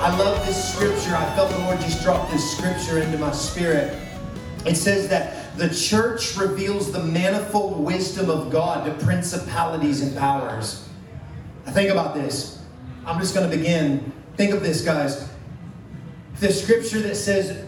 I love this scripture. I felt the Lord just drop this scripture into my spirit. It says that the church reveals the manifold wisdom of God to principalities and powers. Now think about this. I'm just going to begin. Think of this, guys. The scripture that says,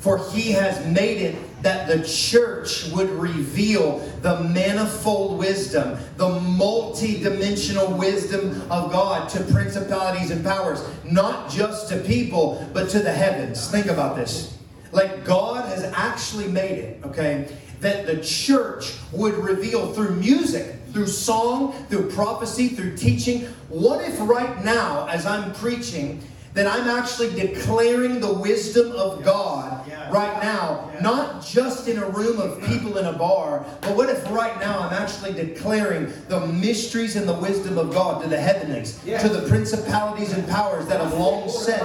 For he has made it that the church would reveal the manifold wisdom, the multi dimensional wisdom of God to principalities and powers, not just to people, but to the heavens. Think about this. Like God has actually made it, okay, that the church would reveal through music, through song, through prophecy, through teaching. What if right now, as I'm preaching, that I'm actually declaring the wisdom of God right now, not just in a room of people in a bar, but what if right now I'm actually declaring the mysteries and the wisdom of God to the heavenlies, to the principalities and powers that have long set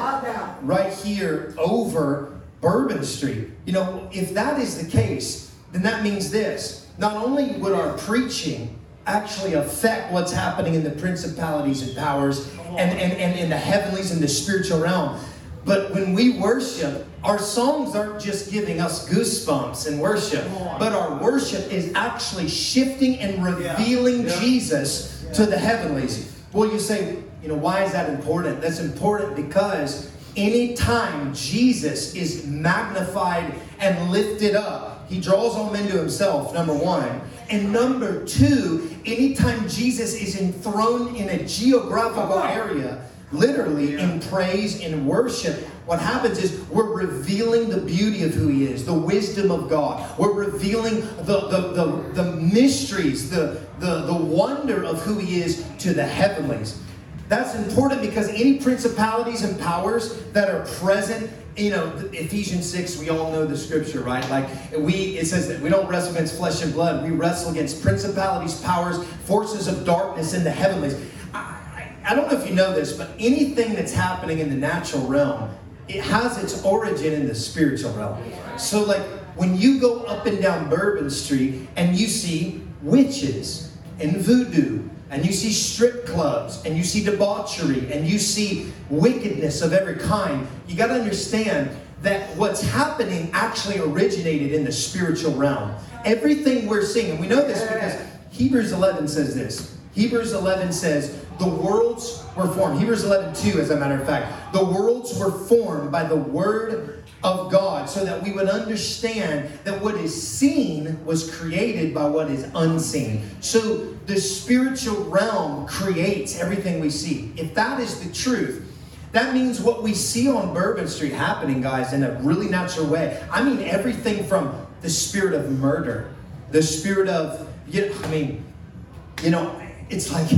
right here over Bourbon Street. You know, if that is the case, then that means this. Not only would our preaching actually affect what's happening in the principalities and powers and, and, and in the heavenlies and the spiritual realm, but when we worship, our songs aren't just giving us goosebumps in worship, but our worship is actually shifting and revealing Jesus to the heavenlies. Well, you say, you know, why is that important? That's important because anytime Jesus is magnified and lifted up, he draws all men to himself, number one. And number two, anytime Jesus is enthroned in a geographical uh-huh. area, literally in praise and worship, what happens is we're revealing the beauty of who he is, the wisdom of God. We're revealing the, the, the, the mysteries, the, the, the wonder of who he is to the heavenlies. That's important because any principalities and powers that are present, you know, Ephesians 6, we all know the scripture, right? Like we it says that we don't wrestle against flesh and blood, we wrestle against principalities, powers, forces of darkness in the heavenlies. I, I, I don't know if you know this, but anything that's happening in the natural realm, it has its origin in the spiritual realm. So like when you go up and down Bourbon Street and you see witches and voodoo and you see strip clubs and you see debauchery and you see wickedness of every kind, you got to understand that what's happening actually originated in the spiritual realm. Everything we're seeing, and we know this because Hebrews 11 says this. Hebrews 11 says, the worlds were formed. Hebrews 11, 2, as a matter of fact. The worlds were formed by the word of God so that we would understand that what is seen was created by what is unseen. So the spiritual realm creates everything we see. If that is the truth, that means what we see on Bourbon Street happening, guys, in a really natural way. I mean, everything from the spirit of murder, the spirit of, you know, I mean, you know, it's like,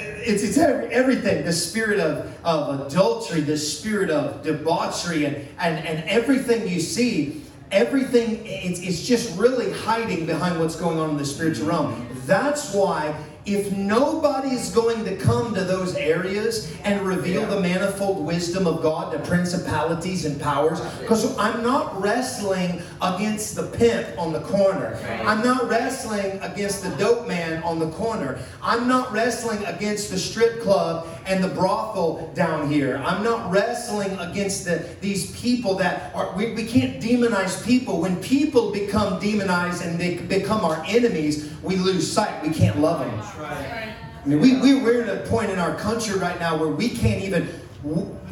it's, it's every, everything. The spirit of, of adultery the spirit of debauchery and, and, and everything you see everything it's, it's just really hiding behind what's going on in the spiritual realm. That's why if nobody is going to come to those areas and reveal the manifold wisdom of God to principalities and powers, because I'm not wrestling against the pimp on the corner. I'm not wrestling against the dope man on the corner. I'm not wrestling against the strip club and the brothel down here. I'm not wrestling against the, these people that are, we, we can't demonize people. When people become demonized and they become our enemies, we lose sight. We can't love them. I mean, we, we, we're at a point in our country right now where we can't even,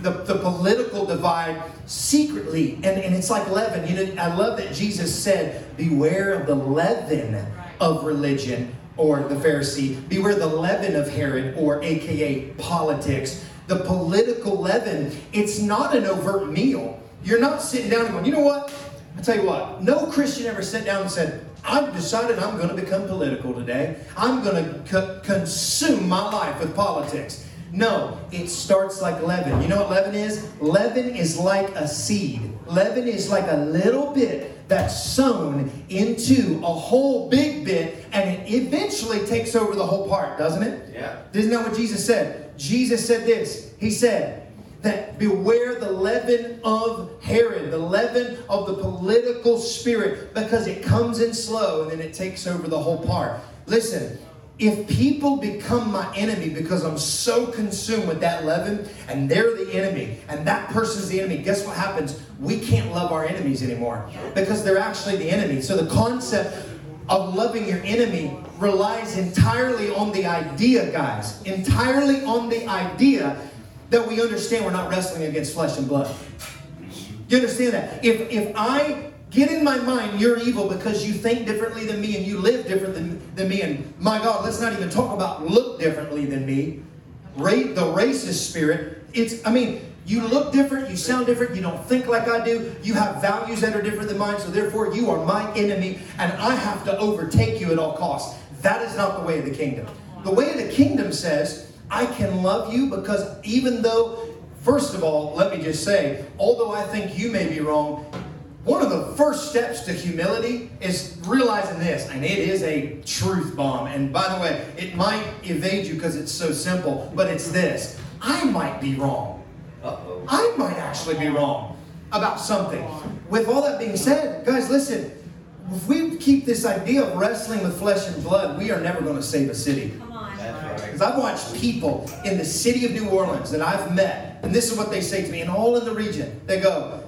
the, the political divide secretly, and, and it's like leaven. You know, I love that Jesus said, Beware of the leaven of religion or the Pharisee, beware the leaven of Herod or AKA politics. The political leaven, it's not an overt meal. You're not sitting down and going, you know what? I tell you what, no Christian ever sat down and said, I've decided I'm going to become political today. I'm going to co- consume my life with politics. No, it starts like leaven. You know what leaven is? Leaven is like a seed. Leaven is like a little bit that's sown into a whole big bit and it eventually takes over the whole part, doesn't it? Yeah. Isn't that what Jesus said? Jesus said this. He said, that beware the leaven of Herod, the leaven of the political spirit, because it comes in slow and then it takes over the whole part. Listen, if people become my enemy because I'm so consumed with that leaven and they're the enemy and that person's the enemy, guess what happens? We can't love our enemies anymore because they're actually the enemy. So the concept of loving your enemy relies entirely on the idea, guys, entirely on the idea that we understand we're not wrestling against flesh and blood. You understand that? If if I get in my mind you're evil because you think differently than me and you live different than, than me, and my God, let's not even talk about look differently than me. Ra- the racist spirit. It's I mean, you look different, you sound different, you don't think like I do, you have values that are different than mine, so therefore you are my enemy, and I have to overtake you at all costs. That is not the way of the kingdom. The way of the kingdom says, I can love you because even though, first of all, let me just say, although I think you may be wrong, one of the first steps to humility is realizing this, and it is a truth bomb. And by the way, it might evade you because it's so simple, but it's this I might be wrong. Uh-oh. I might actually be wrong about something. With all that being said, guys, listen. If we keep this idea of wrestling with flesh and blood, we are never going to save a city. Come on. That's right. Because I've watched people in the city of New Orleans that I've met, and this is what they say to me, and all in the region. They go,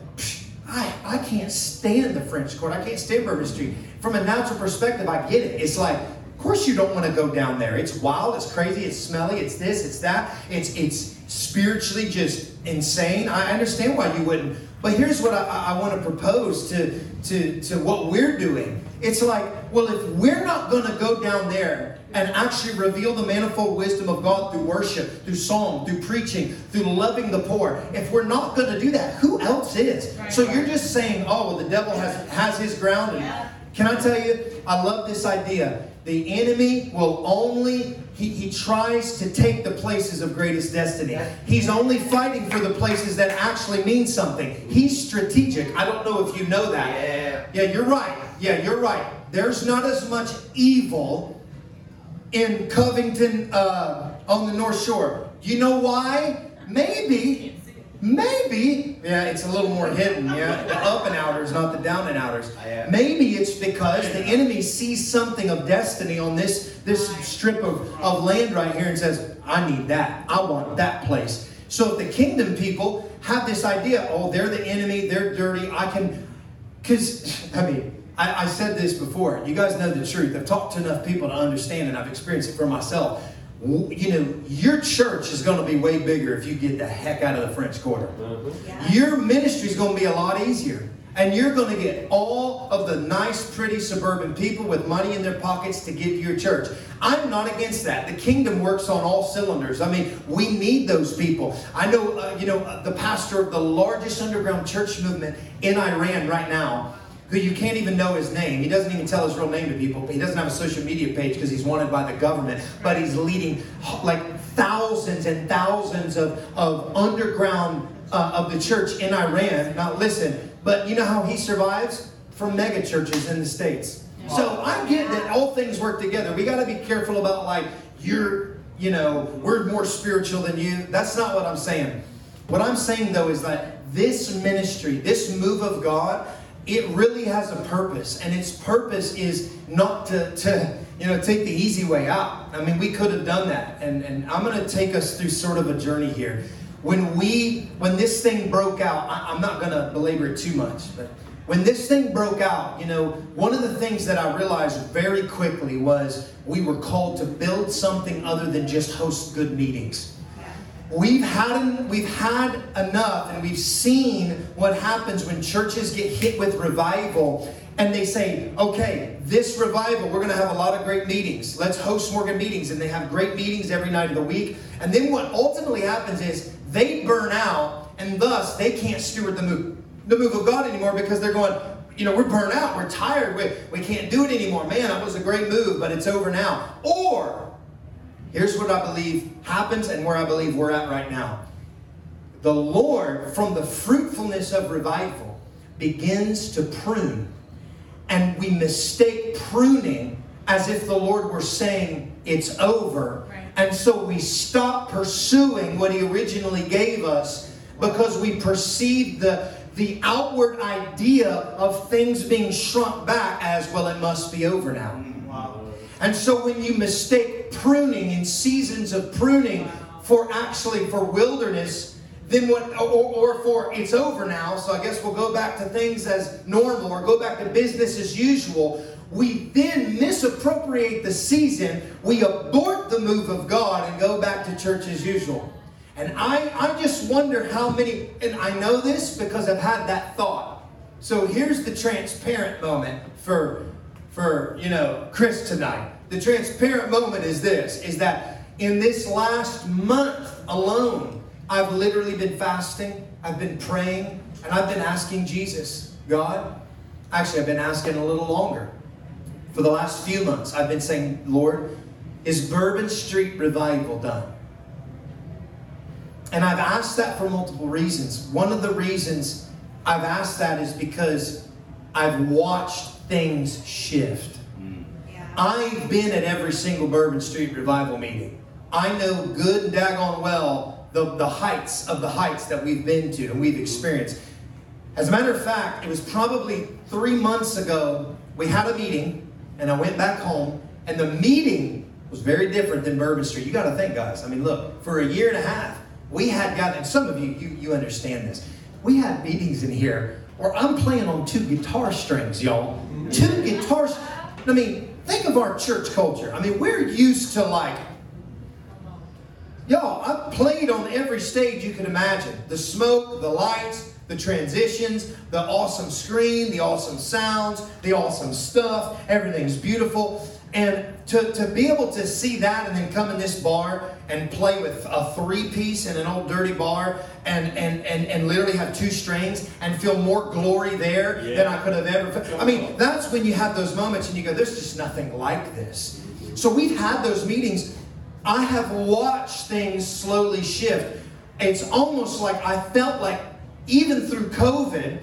I, I can't stand the French Quarter. I can't stand Bourbon Street. From a natural perspective, I get it. It's like, of course you don't want to go down there. It's wild, it's crazy, it's smelly, it's this, it's that. It's it's spiritually just insane. I understand why you wouldn't. But here's what I, I want to propose to, to, to what we're doing. It's like, well, if we're not going to go down there and actually reveal the manifold wisdom of God through worship, through song, through preaching, through loving the poor, if we're not going to do that, who else is? So you're just saying, oh, well, the devil has, has his ground. And can I tell you, I love this idea. The enemy will only, he, he tries to take the places of greatest destiny. He's only fighting for the places that actually mean something. He's strategic. I don't know if you know that. Yeah. Yeah, you're right. Yeah, you're right. There's not as much evil in Covington uh, on the North Shore. You know why? Maybe, maybe, yeah, it's a little more hidden. Yeah, the up and outers, not the down and outers. Maybe it's because the enemy sees something of destiny on this this strip of, of land right here and says, "I need that. I want that place." So if the kingdom people have this idea, oh, they're the enemy, they're dirty, I can, because I mean. I, I said this before. You guys know the truth. I've talked to enough people to understand, and I've experienced it for myself. You know, your church is going to be way bigger if you get the heck out of the French Quarter. Your ministry is going to be a lot easier. And you're going to get all of the nice, pretty suburban people with money in their pockets to give to your church. I'm not against that. The kingdom works on all cylinders. I mean, we need those people. I know, uh, you know, uh, the pastor of the largest underground church movement in Iran right now, who you can't even know his name. He doesn't even tell his real name to people. He doesn't have a social media page because he's wanted by the government. But he's leading like thousands and thousands of, of underground uh, of the church in Iran. Now listen, but you know how he survives? From mega churches in the States. So I get that all things work together. We got to be careful about like, you're, you know, we're more spiritual than you. That's not what I'm saying. What I'm saying though is that this ministry, this move of God, it really has a purpose, and its purpose is not to, to you know take the easy way out. I mean, we could have done that, and, and I'm going to take us through sort of a journey here. When we when this thing broke out, I, I'm not going to belabor it too much, but when this thing broke out, you know, one of the things that I realized very quickly was we were called to build something other than just host good meetings. We've had we've had enough, and we've seen what happens when churches get hit with revival, and they say, "Okay, this revival, we're going to have a lot of great meetings. Let's host more meetings." And they have great meetings every night of the week. And then what ultimately happens is they burn out, and thus they can't steward the move, the move of God anymore because they're going, you know, we're burnt out, we're tired, we, we can't do it anymore. Man, that was a great move, but it's over now. Or Here's what I believe happens and where I believe we're at right now. The Lord, from the fruitfulness of revival, begins to prune. And we mistake pruning as if the Lord were saying it's over. Right. And so we stop pursuing what He originally gave us because we perceive the, the outward idea of things being shrunk back as well, it must be over now. Mm-hmm. And so when you mistake pruning in seasons of pruning for actually for wilderness, then what or, or for it's over now, so I guess we'll go back to things as normal or go back to business as usual. We then misappropriate the season, we abort the move of God and go back to church as usual. And I, I just wonder how many, and I know this because I've had that thought. So here's the transparent moment for for you know Chris tonight. The transparent moment is this: is that in this last month alone, I've literally been fasting, I've been praying, and I've been asking Jesus, God. Actually, I've been asking a little longer. For the last few months, I've been saying, Lord, is Bourbon Street revival done? And I've asked that for multiple reasons. One of the reasons I've asked that is because I've watched things shift. Yeah. I've been at every single Bourbon Street revival meeting. I know good and daggone well the, the heights of the heights that we've been to and we've experienced. As a matter of fact, it was probably three months ago, we had a meeting, and I went back home, and the meeting was very different than Bourbon Street. You got to think, guys. I mean, look, for a year and a half, we had got, and some of you, you, you understand this. We had meetings in here where I'm playing on two guitar strings, y'all. Two guitars. I mean, think of our church culture. I mean, we're used to like Y'all, I've played on every stage you can imagine. The smoke, the lights, the transitions, the awesome screen, the awesome sounds, the awesome stuff. Everything's beautiful. And to, to be able to see that and then come in this bar and play with a three piece in an old dirty bar and, and, and, and literally have two strings and feel more glory there than I could have ever felt. I mean, that's when you have those moments and you go, there's just nothing like this. So we've had those meetings I have watched things slowly shift. It's almost like I felt like even through COVID,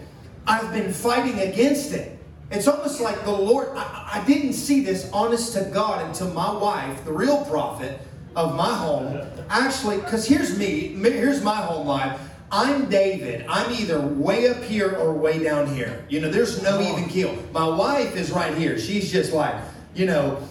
I've been fighting against it. It's almost like the Lord, I, I didn't see this honest to God until my wife, the real prophet of my home, actually, because here's me, here's my home life. I'm David. I'm either way up here or way down here. You know, there's no even keel. My wife is right here. She's just like, you know,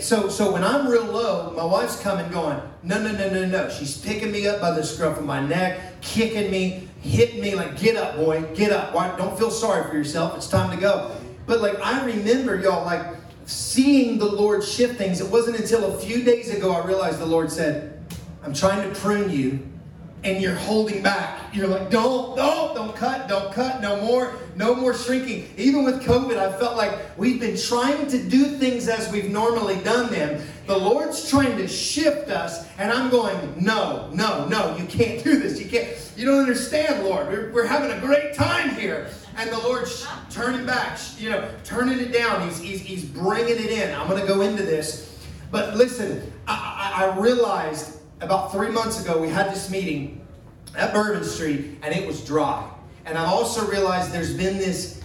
so so when I'm real low, my wife's coming going, no, no, no, no, no. She's picking me up by the scruff of my neck, kicking me, hitting me like, get up, boy, get up. Why, don't feel sorry for yourself. It's time to go. But like I remember y'all like seeing the Lord shift things. It wasn't until a few days ago I realized the Lord said, I'm trying to prune you and you're holding back. You're like, don't, don't, don't cut, don't cut, no more, no more shrinking. Even with COVID, I felt like we've been trying to do things as we've normally done them. The Lord's trying to shift us, and I'm going, no, no, no, you can't do this. You can't, you don't understand, Lord. We're, we're having a great time here. And the Lord's turning back, you know, turning it down. He's, he's, he's bringing it in. I'm going to go into this. But listen, I, I, I realized about three months ago, we had this meeting at Bourbon Street, and it was dry. And I also realized there's been this,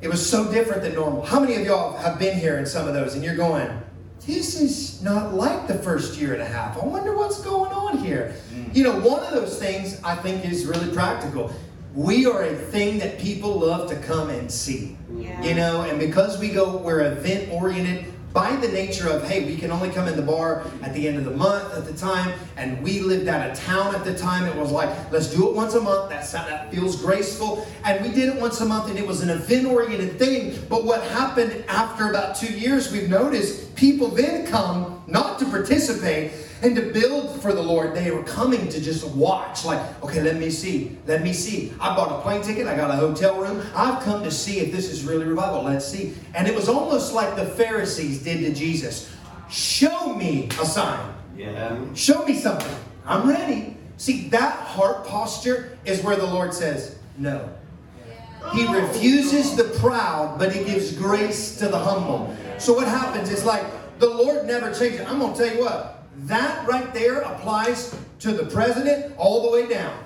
it was so different than normal. How many of y'all have been here in some of those, and you're going, this is not like the first year and a half. I wonder what's going on here. Mm. You know, one of those things I think is really practical. We are a thing that people love to come and see. Yeah. You know, and because we go, we're event oriented, by the nature of, hey, we can only come in the bar at the end of the month at the time, and we lived out of town at the time. It was like, let's do it once a month. That, that feels graceful. And we did it once a month, and it was an event oriented thing. But what happened after about two years, we've noticed people then come not to participate and to build for the Lord. They were coming to just watch, like, okay, let me see, let me see. I bought a plane ticket, I got a hotel room. I've come to see if this is really revival. Let's see. And it was almost like the Pharisees did to Jesus. Show me a sign. Yeah. Show me something. I'm ready. See, that heart posture is where the Lord says, no. He oh. refuses the proud, but he gives grace to the humble. So what happens is like the Lord never changes. I'm gonna tell you what. That right there applies to the president all the way down.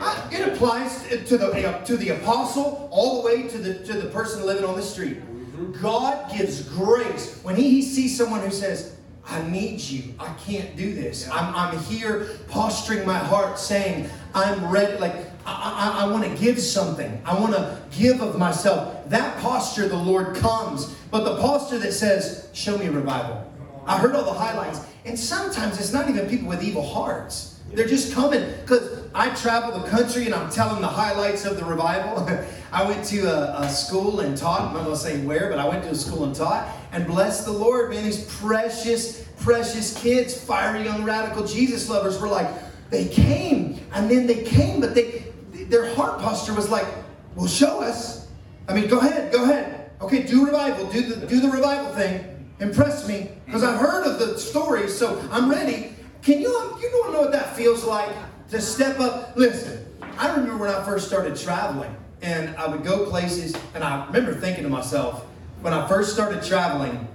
I, it applies to the to the apostle all the way to the to the person living on the street. Mm-hmm. God gives grace when he, he sees someone who says, I need you. I can't do this. I'm, I'm here posturing my heart saying, I'm ready. Like, I, I, I want to give something. I want to give of myself. That posture, the Lord comes. But the posture that says, Show me revival. I heard all the highlights. And sometimes it's not even people with evil hearts. They're just coming because I travel the country and I'm telling the highlights of the revival. I went to a, a, school and taught. I'm not going to say where, but I went to a school and taught. And bless the Lord, man, these precious, precious kids, fiery young radical Jesus lovers were like, they came and then they came, but they their heart posture was like, well, show us. I mean, go ahead, go ahead. Okay, do revival, do the do the revival thing. Impress me because I've heard of the stories, so I'm ready. Can you you don't know what that feels like to step up? Listen, I remember when I first started traveling, and I would go places, and I remember thinking to myself, when I first started traveling,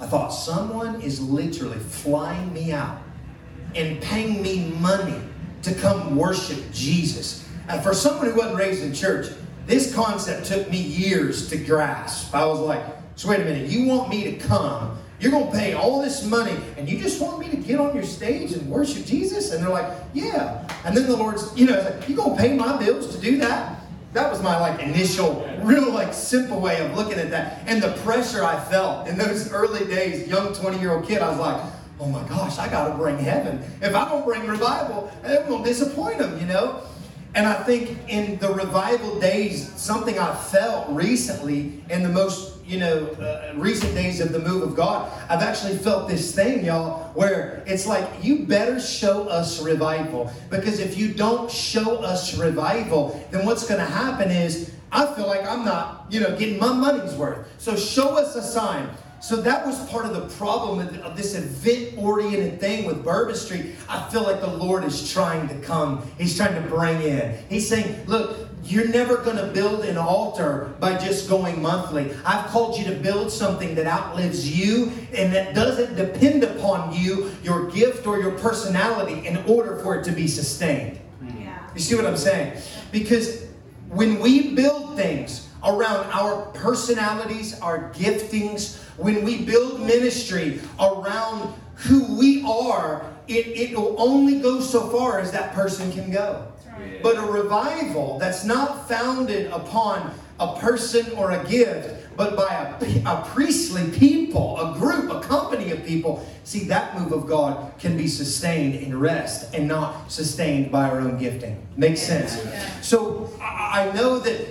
I thought someone is literally flying me out and paying me money to come worship Jesus. And for someone who wasn't raised in church, this concept took me years to grasp. I was like, so wait a minute, you want me to come? You're going to pay all this money and you just want me to get on your stage and worship Jesus? And they're like, yeah. And then the Lord's, you know, like, you going to pay my bills to do that? That was my like initial, real like simple way of looking at that. And the pressure I felt in those early days, young 20 year old kid, I was like, oh my gosh, I got to bring heaven. If I don't bring revival, I'm going to disappoint them, you know? And I think in the revival days, something I felt recently in the most, you know, uh, recent days of the move of God, I've actually felt this thing, y'all, where it's like, you better show us revival. Because if you don't show us revival, then what's going to happen is, I feel like I'm not, you know, getting my money's worth. So show us a sign. So that was part of the problem of this event oriented thing with Bourbon Street. I feel like the Lord is trying to come, He's trying to bring in. He's saying, Look, you're never going to build an altar by just going monthly. I've called you to build something that outlives you and that doesn't depend upon you, your gift, or your personality in order for it to be sustained. Yeah. You see what I'm saying? Because when we build things around our personalities, our giftings, when we build ministry around who we are, it, it will only go so far as that person can go. But a revival that's not founded upon a person or a gift, but by a, a priestly people, a group, a company of people, see, that move of God can be sustained in rest and not sustained by our own gifting. Makes sense? So I know that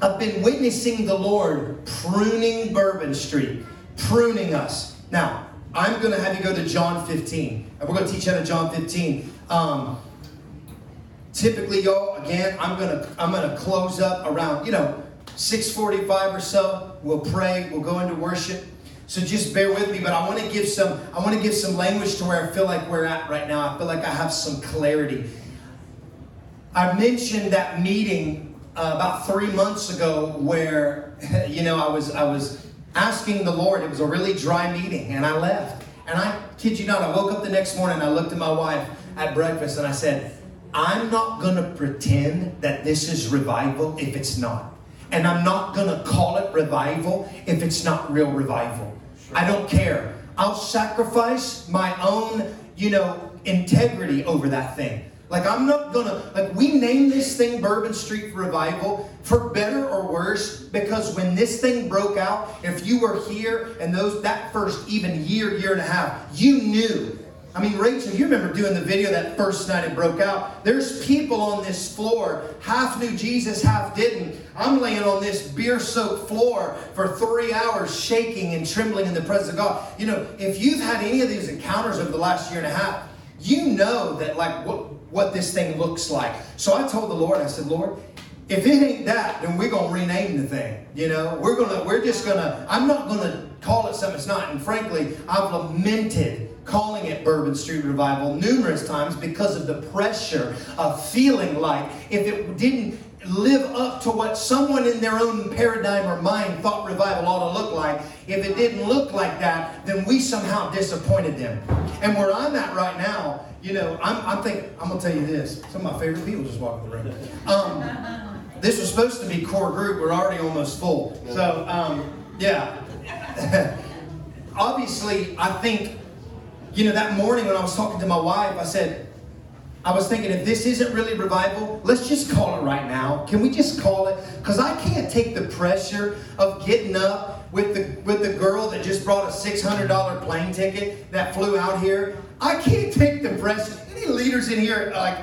I've been witnessing the Lord pruning Bourbon Street pruning us. Now, I'm going to have you go to John 15, and we're going to teach out of John 15. Um, typically, y'all, again, I'm to I'm to close up around you know 6:45 or so. We'll pray. We'll go into worship. So just bear with me, but I want to give some I want to give some language to where I feel like we're at right now. I feel like I have some clarity. I mentioned that meeting uh, about three months ago where you know I was I was asking the Lord. It was a really dry meeting, and I left. And I kid you not, I woke up the next morning I looked at my wife at breakfast and I said, I'm not going to pretend that this is revival if it's not. And I'm not going to call it revival if it's not real revival. Sure. I don't care. I'll sacrifice my own, you know, integrity over that thing. Like, I'm not gonna, like, we name this thing Bourbon Street Revival for better or worse because when this thing broke out, if you were here and those, that first even year, year and a half, you knew. I mean, Rachel, you remember doing the video that first night it broke out. There's people on this floor, half knew Jesus, half didn't. I'm laying on this beer soaked floor for three hours, shaking and trembling in the presence of God. You know, if you've had any of these encounters over the last year and a half, you know that, like, what what this thing looks like. So I told the Lord, I said, Lord, if it ain't that, then we're gonna rename the thing. You know, we're gonna, we're just gonna, I'm not gonna call it something it's not. And frankly, I've lamented calling it Bourbon Street Revival numerous times because of the pressure of feeling like if it didn't live up to what someone in their own paradigm or mind thought revival ought to look like. If it didn't look like that, then we somehow disappointed them. And where I'm at right now, you know, I'm, I'm thinking, I'm going to tell you this. Some of my favorite people just walked in the room. Um, this was supposed to be core group. We're already almost full. So, um, yeah. Obviously, I think, you know, that morning when I was talking to my wife, I said, I was thinking, if this isn't really revival, let's just call it right now. Can we just call it? Because I can't take the pressure of getting up with the with the girl that just brought a six hundred dollar plane ticket that flew out here. I can't take the pressure. Any leaders in here like?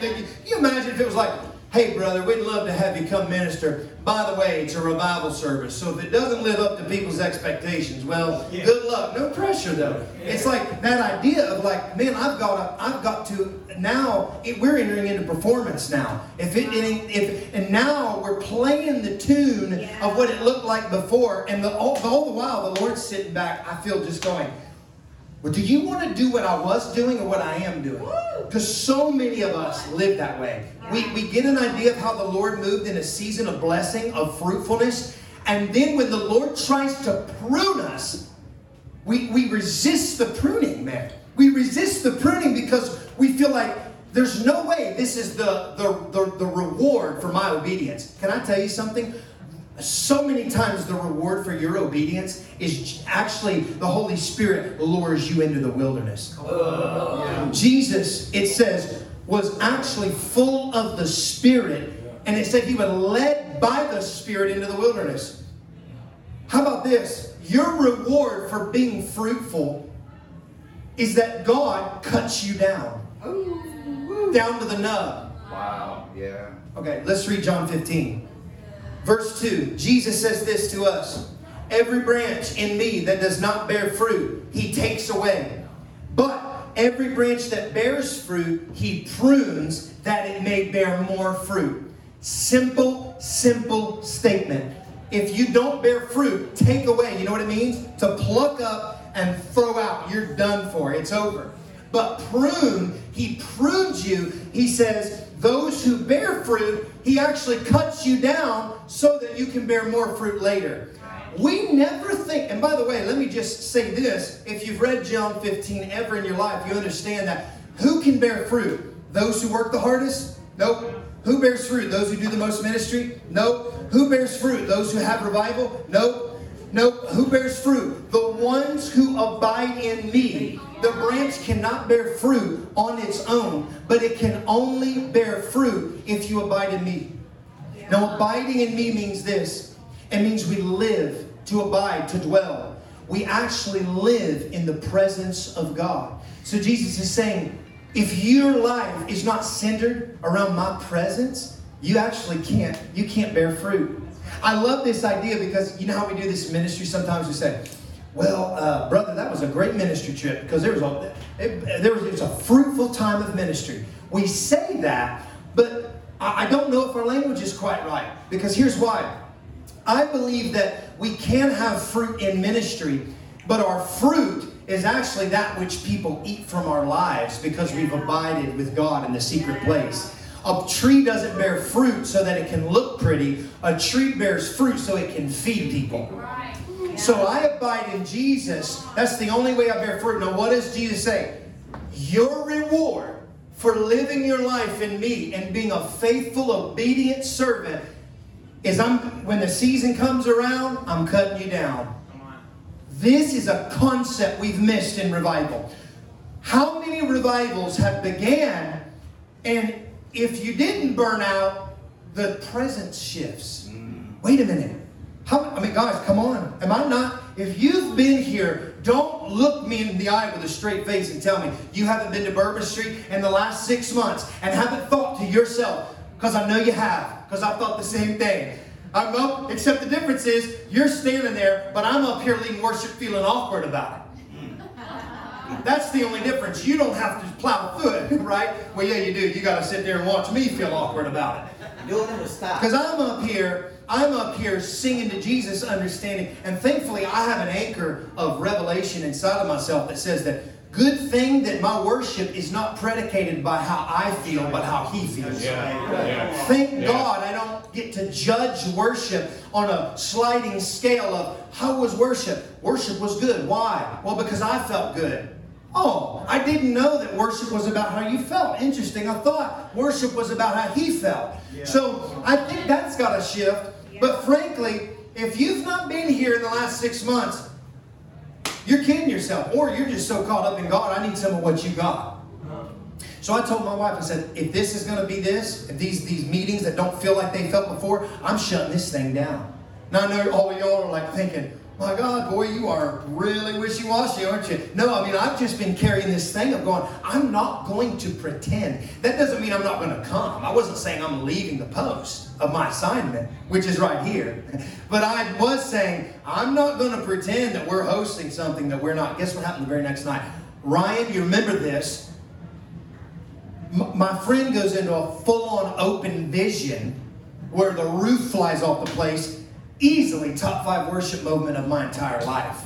Can you imagine if it was like, Hey, brother, we'd love to have you come minister. By the way, it's a revival service. So if it doesn't live up to people's expectations, well, yeah. good luck. No pressure, though. Yeah. It's like that idea of like, man, I've got to, I've got to now. It, we're entering into performance now. If it, if and now we're playing the tune yeah. of what it looked like before, and the, all, all the while the Lord's sitting back. I feel just going. Well, do you want to do what I was doing or what I am doing? Because so many of us live that way. We, we get an idea of how the Lord moved in a season of blessing, of fruitfulness, and then when the Lord tries to prune us, we, we resist the pruning, man. We resist the pruning because we feel like there's no way this is the, the, the, the reward for my obedience. Can I tell you something? so many times the reward for your obedience is actually the Holy Spirit lures you into the wilderness. Uh, Jesus, it says, was actually full of the Spirit, and it said he was led by the Spirit into the wilderness. How about this? Your reward for being fruitful is that God cuts you down. Down to the nub. Wow, yeah. Okay, let's read John 15. Verse 2 Jesus says this to us Every branch in me that does not bear fruit, he takes away. But every branch that bears fruit, he prunes that it may bear more fruit. Simple, simple statement. If you don't bear fruit, take away. You know what it means? To pluck up and throw out. You're done for. It's over. But prune, he prunes you. He says, those who bear fruit, he actually cuts you down so that you can bear more fruit later. We never think, and by the way, let me just say this if you've read John 15 ever in your life, you understand that who can bear fruit? Those who work the hardest? Nope. Who bears fruit? Those who do the most ministry? Nope. Who bears fruit? Those who have revival? Nope. Nope. Who bears fruit? The ones who abide in me. The branch cannot bear fruit on its own, but it can only bear fruit if you abide in me. Now, abiding in me means this it means we live to abide, to dwell. We actually live in the presence of God. So, Jesus is saying, if your life is not centered around my presence, you actually can't you can't bear fruit. I love this idea because you know how we do this ministry sometimes we say, well, uh, brother, that was a great ministry trip because there was a it, there was, it was a fruitful time of ministry. We say that, but I, I don't know if our language is quite right because here's why. I believe that we can have fruit in ministry, but our fruit is actually that which people eat from our lives because we've abided with God in the secret place. A tree doesn't bear fruit so that it can look pretty. A tree bears fruit so it can feed people. So I abide in Jesus. That's the only way I bear fruit. Now, what does Jesus say? Your reward for living your life in me and being a faithful, obedient servant is I'm when the season comes around, I'm cutting you down. This is a concept we've missed in revival. How many revivals have began and if you didn't burn out, the presence shifts. Wait a minute. How, I mean, guys, come on. Am I not? If you've been here, don't look me in the eye with a straight face and tell me you haven't been to Bourbon Street in the last six months and haven't thought to yourself, because I know you have, because I thought the same thing. I'm up, except the difference is you're standing there, but I'm up here leading worship feeling awkward about it. Mm. That's the only difference. You don't have to plow foot, right? Well, yeah, you do. You got to sit there and watch me feel awkward about it. You'll never stop. Because I'm up here I'm up here singing to Jesus, understanding, and thankfully I have an anchor of revelation inside of myself that says that Good thing that my worship is not predicated by how I feel, but how He feels. Thank Yeah. God I don't get to judge worship on a sliding scale of how was worship? Worship was good. Why? Well, because I felt good. Oh, I didn't know that worship was about how you felt. Interesting. I thought worship was about how he felt. So I think that's got to shift. But frankly, if you've not been here in the last six months, you're kidding yourself, or you're just so caught up in God. I need some of what you got. So I told my wife, I said, if this is going to be this, if these these meetings that don't feel like they felt before, I'm shutting this thing down. Now I know all of y'all are like thinking, my God, boy, you are really wishy-washy, aren't you? No, I mean I've just been carrying this thing of going, I'm not going to pretend. That doesn't mean I'm not going to come. I wasn't saying I'm leaving the post of my assignment, which is right here. But I was saying, I'm not going to pretend that we're hosting something that we're not. Guess what happened the very next night? Ryan, you remember this? M- my friend goes into a full-on open vision where the roof flies off the place easily top five worship moment of my entire life.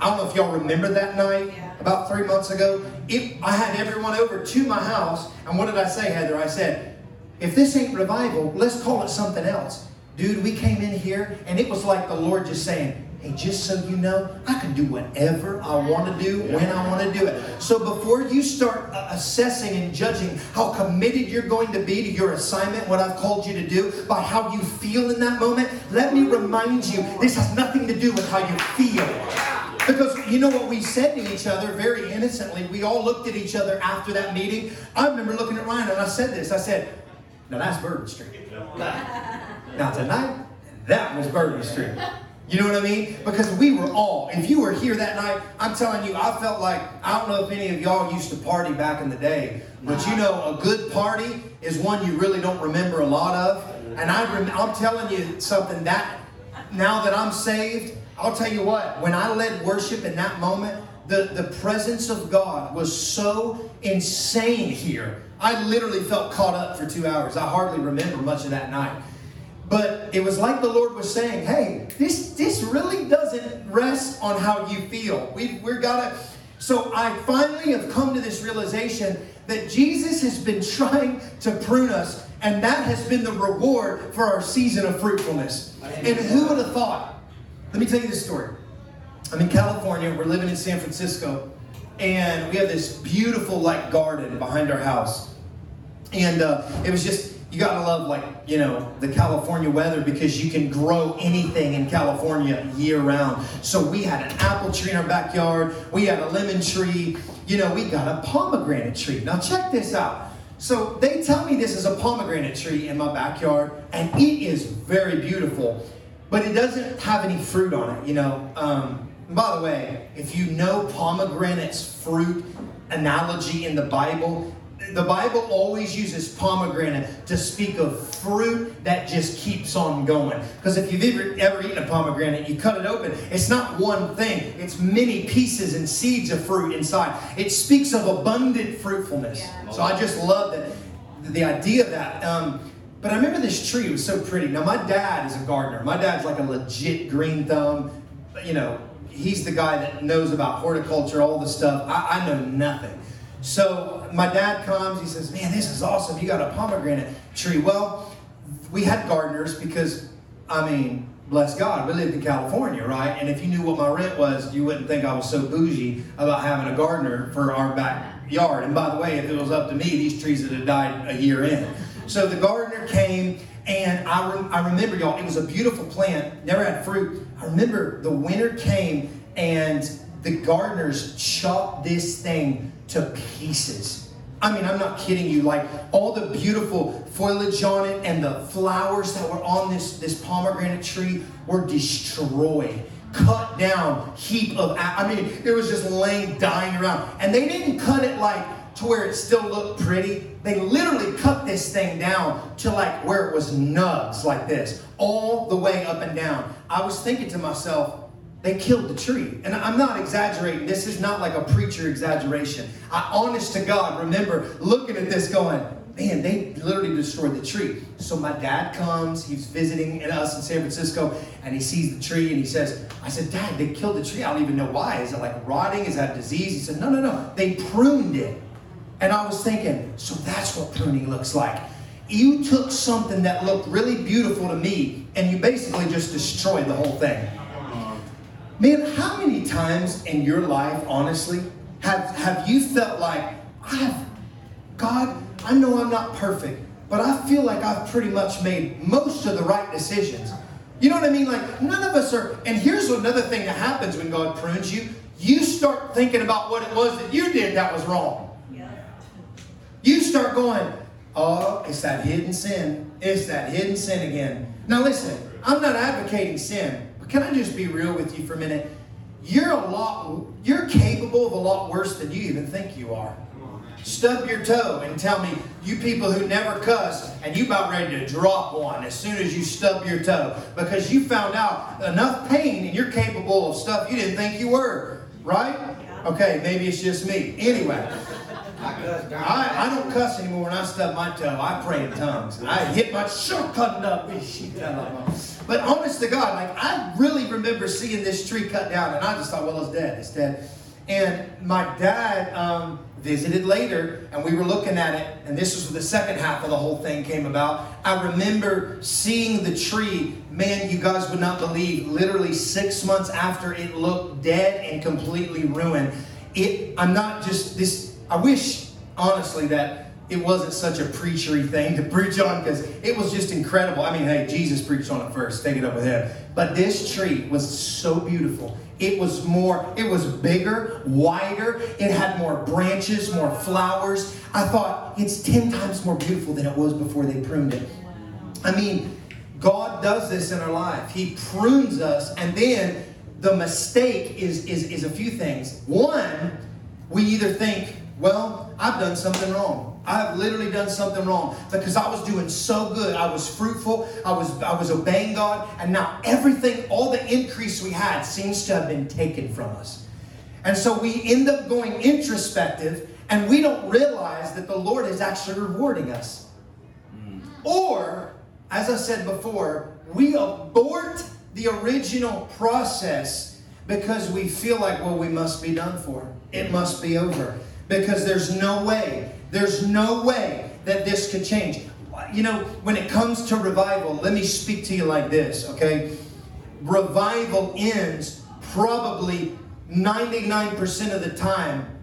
I don't know if y'all remember that night Yeah. about three months ago. If i had everyone over to my house and what did i say heather? I said if this ain't revival let's call it something else. Dude we came in here and it was like the lord just saying Hey, just so you know, I can do whatever I want to do when I want to do it. So before you start uh, assessing and judging how committed you're going to be to your assignment, what I've called you to do, by how you feel in that moment, let me remind you this has nothing to do with how you feel. Because you know what we said to each other very innocently? We all looked at each other after that meeting. I remember looking at Ryan and I said this I said, Now that's Bourbon Street. Now tonight, that was Bourbon Street. You know what I mean? Because we were all, if you were here that night, I'm telling you, I felt like, I don't know if any of y'all used to party back in the day, but you know, a good party is one you really don't remember a lot of. And I I'm telling you something that, now that I'm saved, I'll tell you what, when I led worship in that moment, the, the presence of God was so insane here. I literally felt caught up for two hours. I hardly remember much of that night. But it was like the Lord was saying, hey, this, this really doesn't rest on how you feel. We, we're gotta. So I finally have come to this realization that Jesus has been trying to prune us, and that has been the reward for our season of fruitfulness. And who would have thought? Let me tell you this story. I'm in California. We're living in San Francisco, and we have this beautiful like garden behind our house. And uh, it was just you gotta love like you know the California weather because you can grow anything in California year round. So we had an apple tree in our backyard. We had a lemon tree. You know we got a pomegranate tree. Now check this out. So they tell me this is a pomegranate tree in my backyard, and it is very beautiful, but it doesn't have any fruit on it. You know. Um, by the way, if you know pomegranate's fruit analogy in the Bible, the Bible always uses pomegranate to speak of fruit that just keeps on going. Because if you've ever, ever eaten a pomegranate, you cut it open, it's not one thing, it's many pieces and seeds of fruit inside. It speaks of abundant fruitfulness. Yeah. So I just love that, the idea of that. Um, but I remember this tree was so pretty. Now, my dad is a gardener. My dad's like a legit green thumb. You know, he's the guy that knows about horticulture, all the stuff. I, I know nothing. So my dad comes, he says, Man, this is awesome. You got a pomegranate tree. Well, we had gardeners because, I mean, bless God, we lived in California, right? And if you knew what my rent was, you wouldn't think I was so bougie about having a gardener for our backyard. And by the way, if it was up to me, these trees would have died a year in. So the gardener came, and I, rem- I remember, y'all, it was a beautiful plant, never had fruit. I remember the winter came, and the gardeners chopped this thing to pieces. I mean, I'm not kidding you. Like all the beautiful foliage on it and the flowers that were on this, this pomegranate tree were destroyed, cut down, heap of. I mean, it was just laying, dying around. And they didn't cut it like to where it still looked pretty. They literally cut this thing down to like where it was nubs like this, all the way up and down. I was thinking to myself, they killed the tree. And I'm not exaggerating. This is not like a preacher exaggeration. I, honest to God, remember looking at this going, man, they literally destroyed the tree. So my dad comes, he's visiting us in San Francisco, and he sees the tree and he says, I said, Dad, they killed the tree. I don't even know why. Is it like rotting? Is that disease? He said, No, no, no. They pruned it. And I was thinking, so that's what pruning looks like. You took something that looked really beautiful to me and you basically just destroyed the whole thing. Man, how many times in your life, honestly, have, have you felt like, I've, God, I know I'm not perfect, but I feel like I've pretty much made most of the right decisions. You know what I mean? Like, none of us are, and here's another thing that happens when God prunes you. You start thinking about what it was that you did that was wrong. You start going, oh, it's that hidden sin. It's that hidden sin again. Now listen, I'm not advocating sin, can I just be real with you for a minute? You're a lot, you're capable of a lot worse than you even think you are. Stub your toe and tell me, you people who never cuss, and you about ready to drop one as soon as you stub your toe because you found out enough pain and you're capable of stuff you didn't think you were, right? Okay, maybe it's just me. Anyway. I, I don't cuss anymore when I stub my toe. I pray in tongues. I hit my shortcut up. But honest to God, like I really remember seeing this tree cut down, and I just thought, well, it's dead. It's dead. And my dad um, visited later, and we were looking at it, and this was the second half of the whole thing came about. I remember seeing the tree. Man, you guys would not believe. Literally six months after it looked dead and completely ruined. It. I'm not just this I wish, honestly, that it wasn't such a preachery thing to preach on because it was just incredible. I mean, hey, Jesus preached on it first. Take it up with him. But this tree was so beautiful. It was more, it was bigger, wider. It had more branches, more flowers. I thought it's 10 times more beautiful than it was before they pruned it. I mean, God does this in our life. He prunes us, and then the mistake is, is, is a few things. One, we either think, well, I've done something wrong. I've literally done something wrong because I was doing so good. I was fruitful. I was I was obeying God, and now everything, all the increase we had, seems to have been taken from us. And so we end up going introspective, and we don't realize that the Lord is actually rewarding us. Or, as I said before, we abort the original process because we feel like, well, we must be done for. It must be over because there's no way, there's no way that this could change. You know, when it comes to revival, let me speak to you like this, okay? Revival ends probably 99% of the time.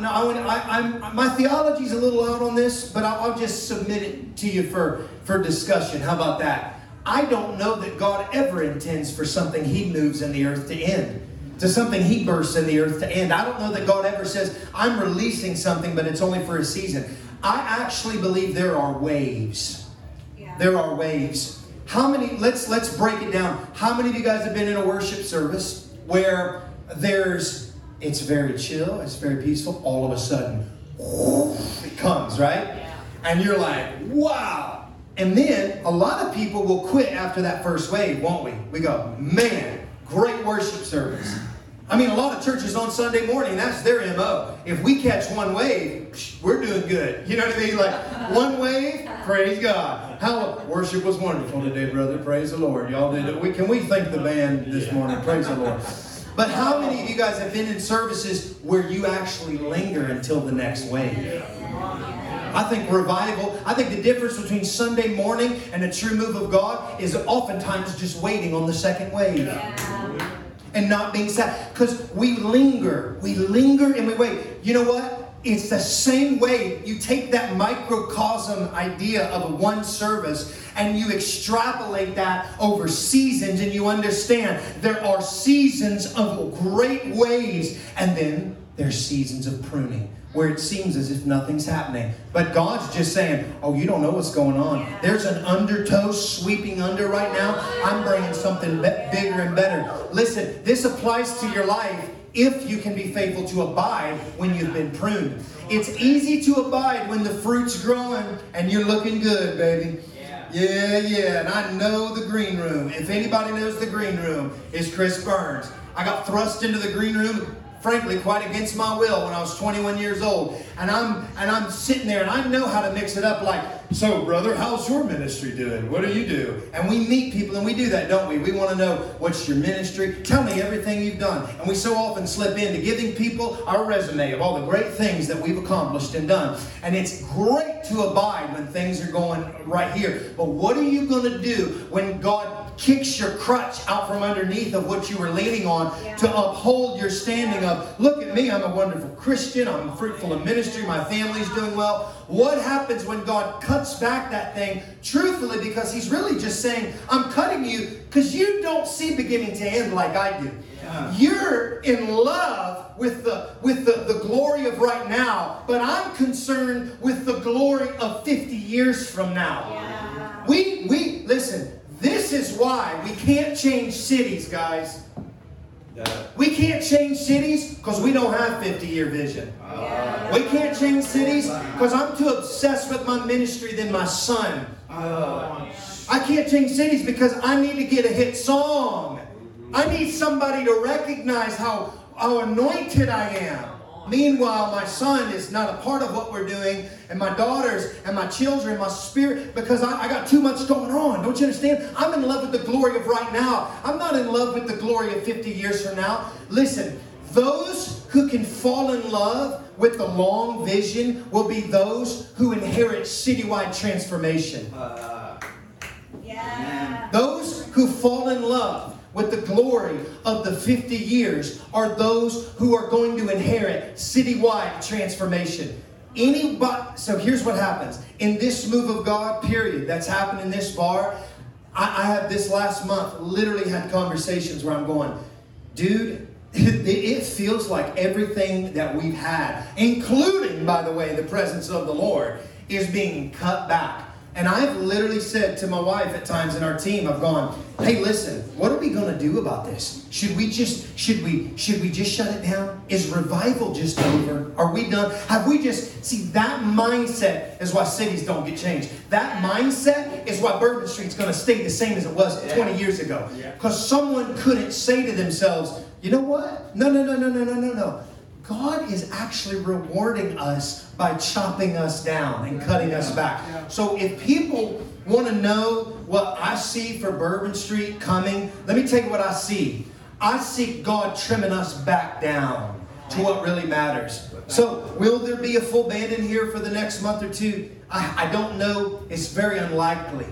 Now, I, am my theology is a little out on this, but I'll, I'll just submit it to you for, for discussion. How about that? I don't know that God ever intends for something He moves in the earth to end to something he bursts in the earth to end. I don't know that God ever says, I'm releasing something, but it's only for a season. I actually believe there are waves. Yeah. There are waves. How many, let's let's break it down. How many of you guys have been in a worship service where there's it's very chill, it's very peaceful, all of a sudden, it comes, right? Yeah. And you're like, wow. And then a lot of people will quit after that first wave, won't we? We go, man, great worship service. I mean, a lot of churches on Sunday morning, that's their MO. If we catch one wave, we're doing good. You know what I mean? Like, one wave, praise God. How worship was wonderful today, brother. Praise the Lord. Y'all did it. We, can we thank the band this morning? Praise the Lord. But how many of you guys have been in services where you actually linger until the next wave? I think revival, I think the difference between Sunday morning and a true move of God is oftentimes just waiting on the second wave. Yeah and not being sad. Because we linger. We linger and we wait. You know what? It's the same way you take that microcosm idea of one service and you extrapolate that over seasons and you understand there are seasons of great ways and then there's seasons of pruning where it seems as if nothing's happening. But God's just saying, Oh, you don't know what's going on. There's an undertow sweeping under right now. I'm bringing something be- bigger and better. Listen, this applies to your life if you can be faithful to abide when you've been pruned. It's easy to abide when the fruit's growing and you're looking good, baby. Yeah, yeah, and I know the green room. If anybody knows the green room, it's Chris Burns. I got thrust into the green room frankly, quite against my will when I was 21 years old. And I'm and I'm sitting there and I know how to mix it up like, so brother, how's your ministry doing? What do you do? And we meet people and we do that, don't we? We want to know what's your ministry? Tell me everything you've done. And we so often slip into giving people our resume of all the great things that we've accomplished and done. And it's great to abide when things are going right here. But what are you going to do when God kicks your crutch out from underneath of what you were leaning on Yeah. to uphold your standing of, look at me, I'm a wonderful Christian, I'm fruitful in ministry, my family's doing well. What happens when God cuts back that thing truthfully because He's really just saying, I'm cutting you because you don't see beginning to end like I do. You're in love with the with the, the glory of right now, but I'm concerned with the glory of 50 years from now. Yeah. We we listen. This is why we can't change cities, guys. We can't change cities because we don't have 50 year vision. Yeah. We can't change cities because I'm too obsessed with my ministry than my son. Uh, I can't change cities because I need to get a hit song. I need somebody to recognize how, how anointed I am. Meanwhile, my son is not a part of what we're doing, and my daughters and my children, my spirit, because I, I got too much going on. Don't you understand? I'm in love with the glory of right now. I'm not in love with the glory of 50 years from now. Listen, those who can fall in love with the long vision will be those who inherit citywide transformation. Uh, yeah. Those who fall in love with the glory of the 50 years are those who are going to inherit citywide transformation. Anybody, so here's what happens in this move of God, period, that's happened in this bar. I, I have this last month literally had conversations where I'm going, dude, it, it feels like everything that we've had, including, by the way, the presence of the Lord, is being cut back. And I've literally said to my wife at times in our team, I've gone, "Hey, listen, what are we going to do about this? Should we just should we should we just shut it down? Is revival just over? Are we done? Have we just see that mindset is why cities don't get changed. That mindset is why Bourbon Street's going to stay the same as it was 20 years ago. Because someone couldn't say to themselves, you know what? No, no, no, no, no, no, no, no. God is actually rewarding us by chopping us down and cutting us back. So if people want to know what I see for Bourbon Street coming, let me tell you what I see. I see God trimming us back down to what really matters. So, will there be a full band in here for the next month or two? I, I don't know. It's very unlikely.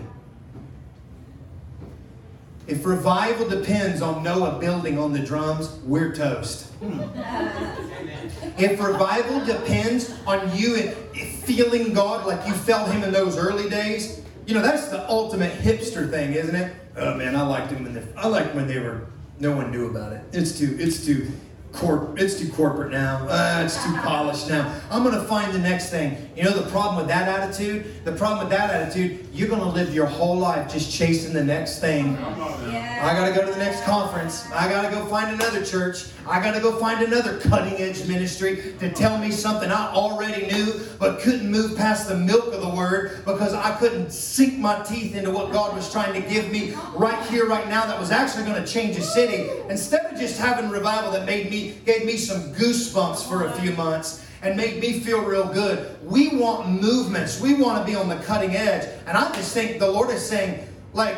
If revival depends on Noah building on the drums, we're toast. Hmm. If revival depends on you and feeling God like you felt Him in those early days, you know that's the ultimate hipster thing, isn't it? Oh man, I liked them when they, I liked when they were. No one knew about it. It's too. It's too. Corp, it's too corporate now. Uh, it's too polished now. I'm going to find the next thing. You know the problem with that attitude? The problem with that attitude, you're going to live your whole life just chasing the next thing. Yeah. I gotta go to the next conference. I gotta go find another church. I gotta go find another cutting edge ministry to tell me something I already knew but couldn't move past the milk of the word because I couldn't sink my teeth into what God was trying to give me right here, right now, that was actually gonna change a city. Instead of just having revival that made me, gave me some goosebumps for a few months and made me feel real good. We want movements. We want to be on the cutting edge. And I just think the Lord is saying, like,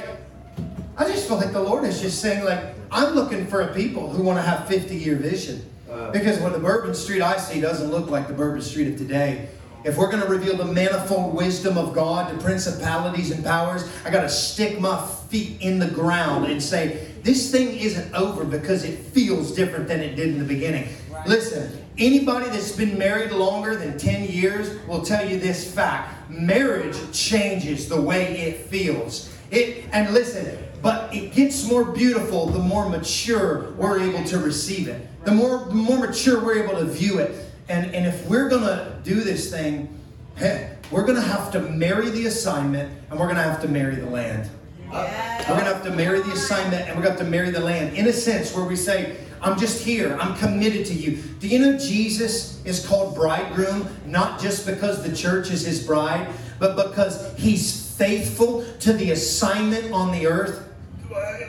I just feel like the Lord is just saying, like, I'm looking for a people who want to have 50 year vision. Uh. Because when the Bourbon Street I see doesn't look like the Bourbon Street of today. If we're going to reveal the manifold wisdom of God to principalities and powers, I got to stick my feet in the ground and say, this thing isn't over because it feels different than it did in the beginning. Listen, anybody that's been married longer than 10 years will tell you this fact marriage changes the way it feels. It, and listen, but it gets more beautiful the more mature we're able to receive it. The more, the more mature we're able to view it. And, and if we're going to do this thing, heh, we're going to have to marry the assignment and we're going to have to marry the land. Yeah. We're going to have to marry the assignment and we're going to have to marry the land in a sense where we say, I'm just here. I'm committed to you. Do you know Jesus is called bridegroom not just because the church is his bride, but because he's faithful to the assignment on the earth,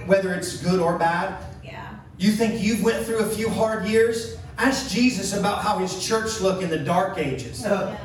whether it's good or bad? Yeah. You think you've went through a few hard years? Ask Jesus about how his church looked in the dark ages. Yeah.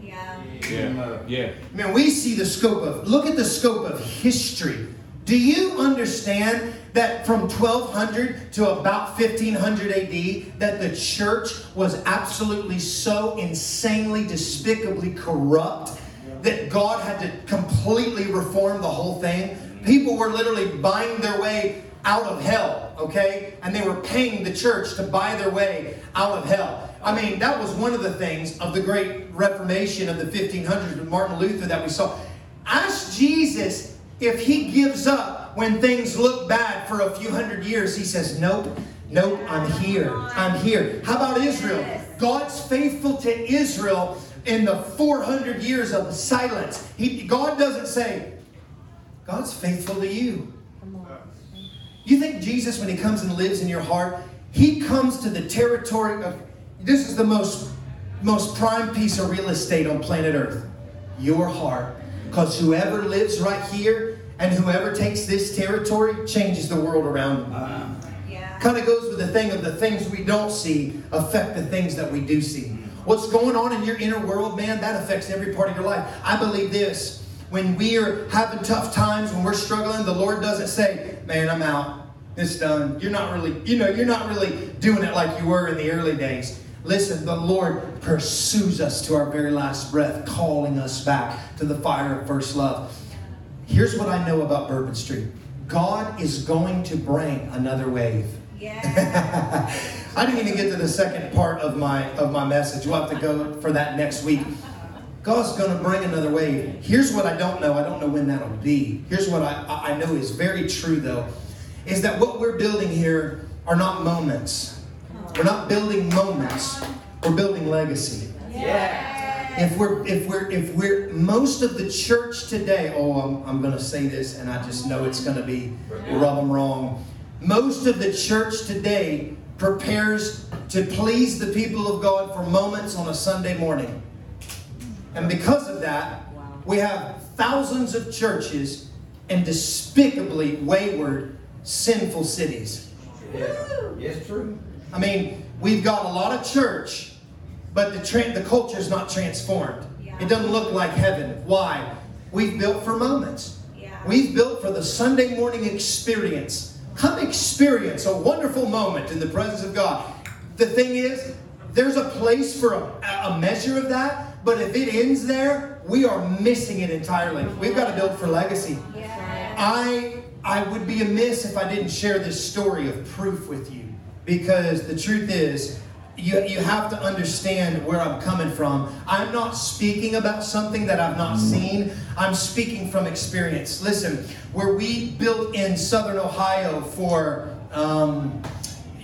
Yeah. Yeah. Yeah. Man, we see the scope of, look at the scope of history. Do you understand that from 1200 to about 1500 AD, that the church was absolutely so insanely, despicably corrupt that God had to completely reform the whole thing? People were literally buying their way out of hell, okay? And they were paying the church to buy their way out of hell. I mean, that was one of the things of the great Reformation of the 1500s with Martin Luther that we saw. Ask Jesus if he gives up when things look bad for a few hundred years. He says, Nope, nope, I'm here. I'm here. How about Israel? God's faithful to Israel in the 400 years of silence. He, God doesn't say, God's faithful to you. You think Jesus, when he comes and lives in your heart, he comes to the territory of this is the most most prime piece of real estate on planet Earth. Your heart. Because whoever lives right here and whoever takes this territory changes the world around them. Yeah. Kind of goes with the thing of the things we don't see affect the things that we do see. What's going on in your inner world, man, that affects every part of your life. I believe this. When we're having tough times, when we're struggling, the Lord doesn't say, Man, I'm out. It's done. You're not really, you know, you're not really doing it like you were in the early days. Listen, the Lord pursues us to our very last breath, calling us back to the fire of first love. Here's what I know about Bourbon Street God is going to bring another wave. Yeah. I didn't even get to the second part of my of my message. We'll have to go for that next week. God's going to bring another wave. Here's what I don't know. I don't know when that'll be. Here's what I, I know is very true, though, is that what we're building here are not moments. We're not building moments. We're building legacy. Yeah. If we're if we're if we're most of the church today, oh, I'm, I'm going to say this, and I just know it's going to be rub them wrong. Most of the church today prepares to please the people of God for moments on a Sunday morning. And because of that, we have thousands of churches in despicably wayward, sinful cities. Yeah. Yes, true. I mean, we've got a lot of church, but the tra- the culture is not transformed. It doesn't look like heaven. Why? We've built for moments. Yeah. We've built for the Sunday morning experience. Come experience a wonderful moment in the presence of God. The thing is, there's a place for a, a measure of that, but if it ends there, we are missing it entirely. We've got to build for legacy. Yeah. I I would be amiss if I didn't share this story of proof with you because the truth is you, you have to understand where I'm coming from. I'm not speaking about something that I've not seen. I'm speaking from experience. Listen, where we built in Southern Ohio for um,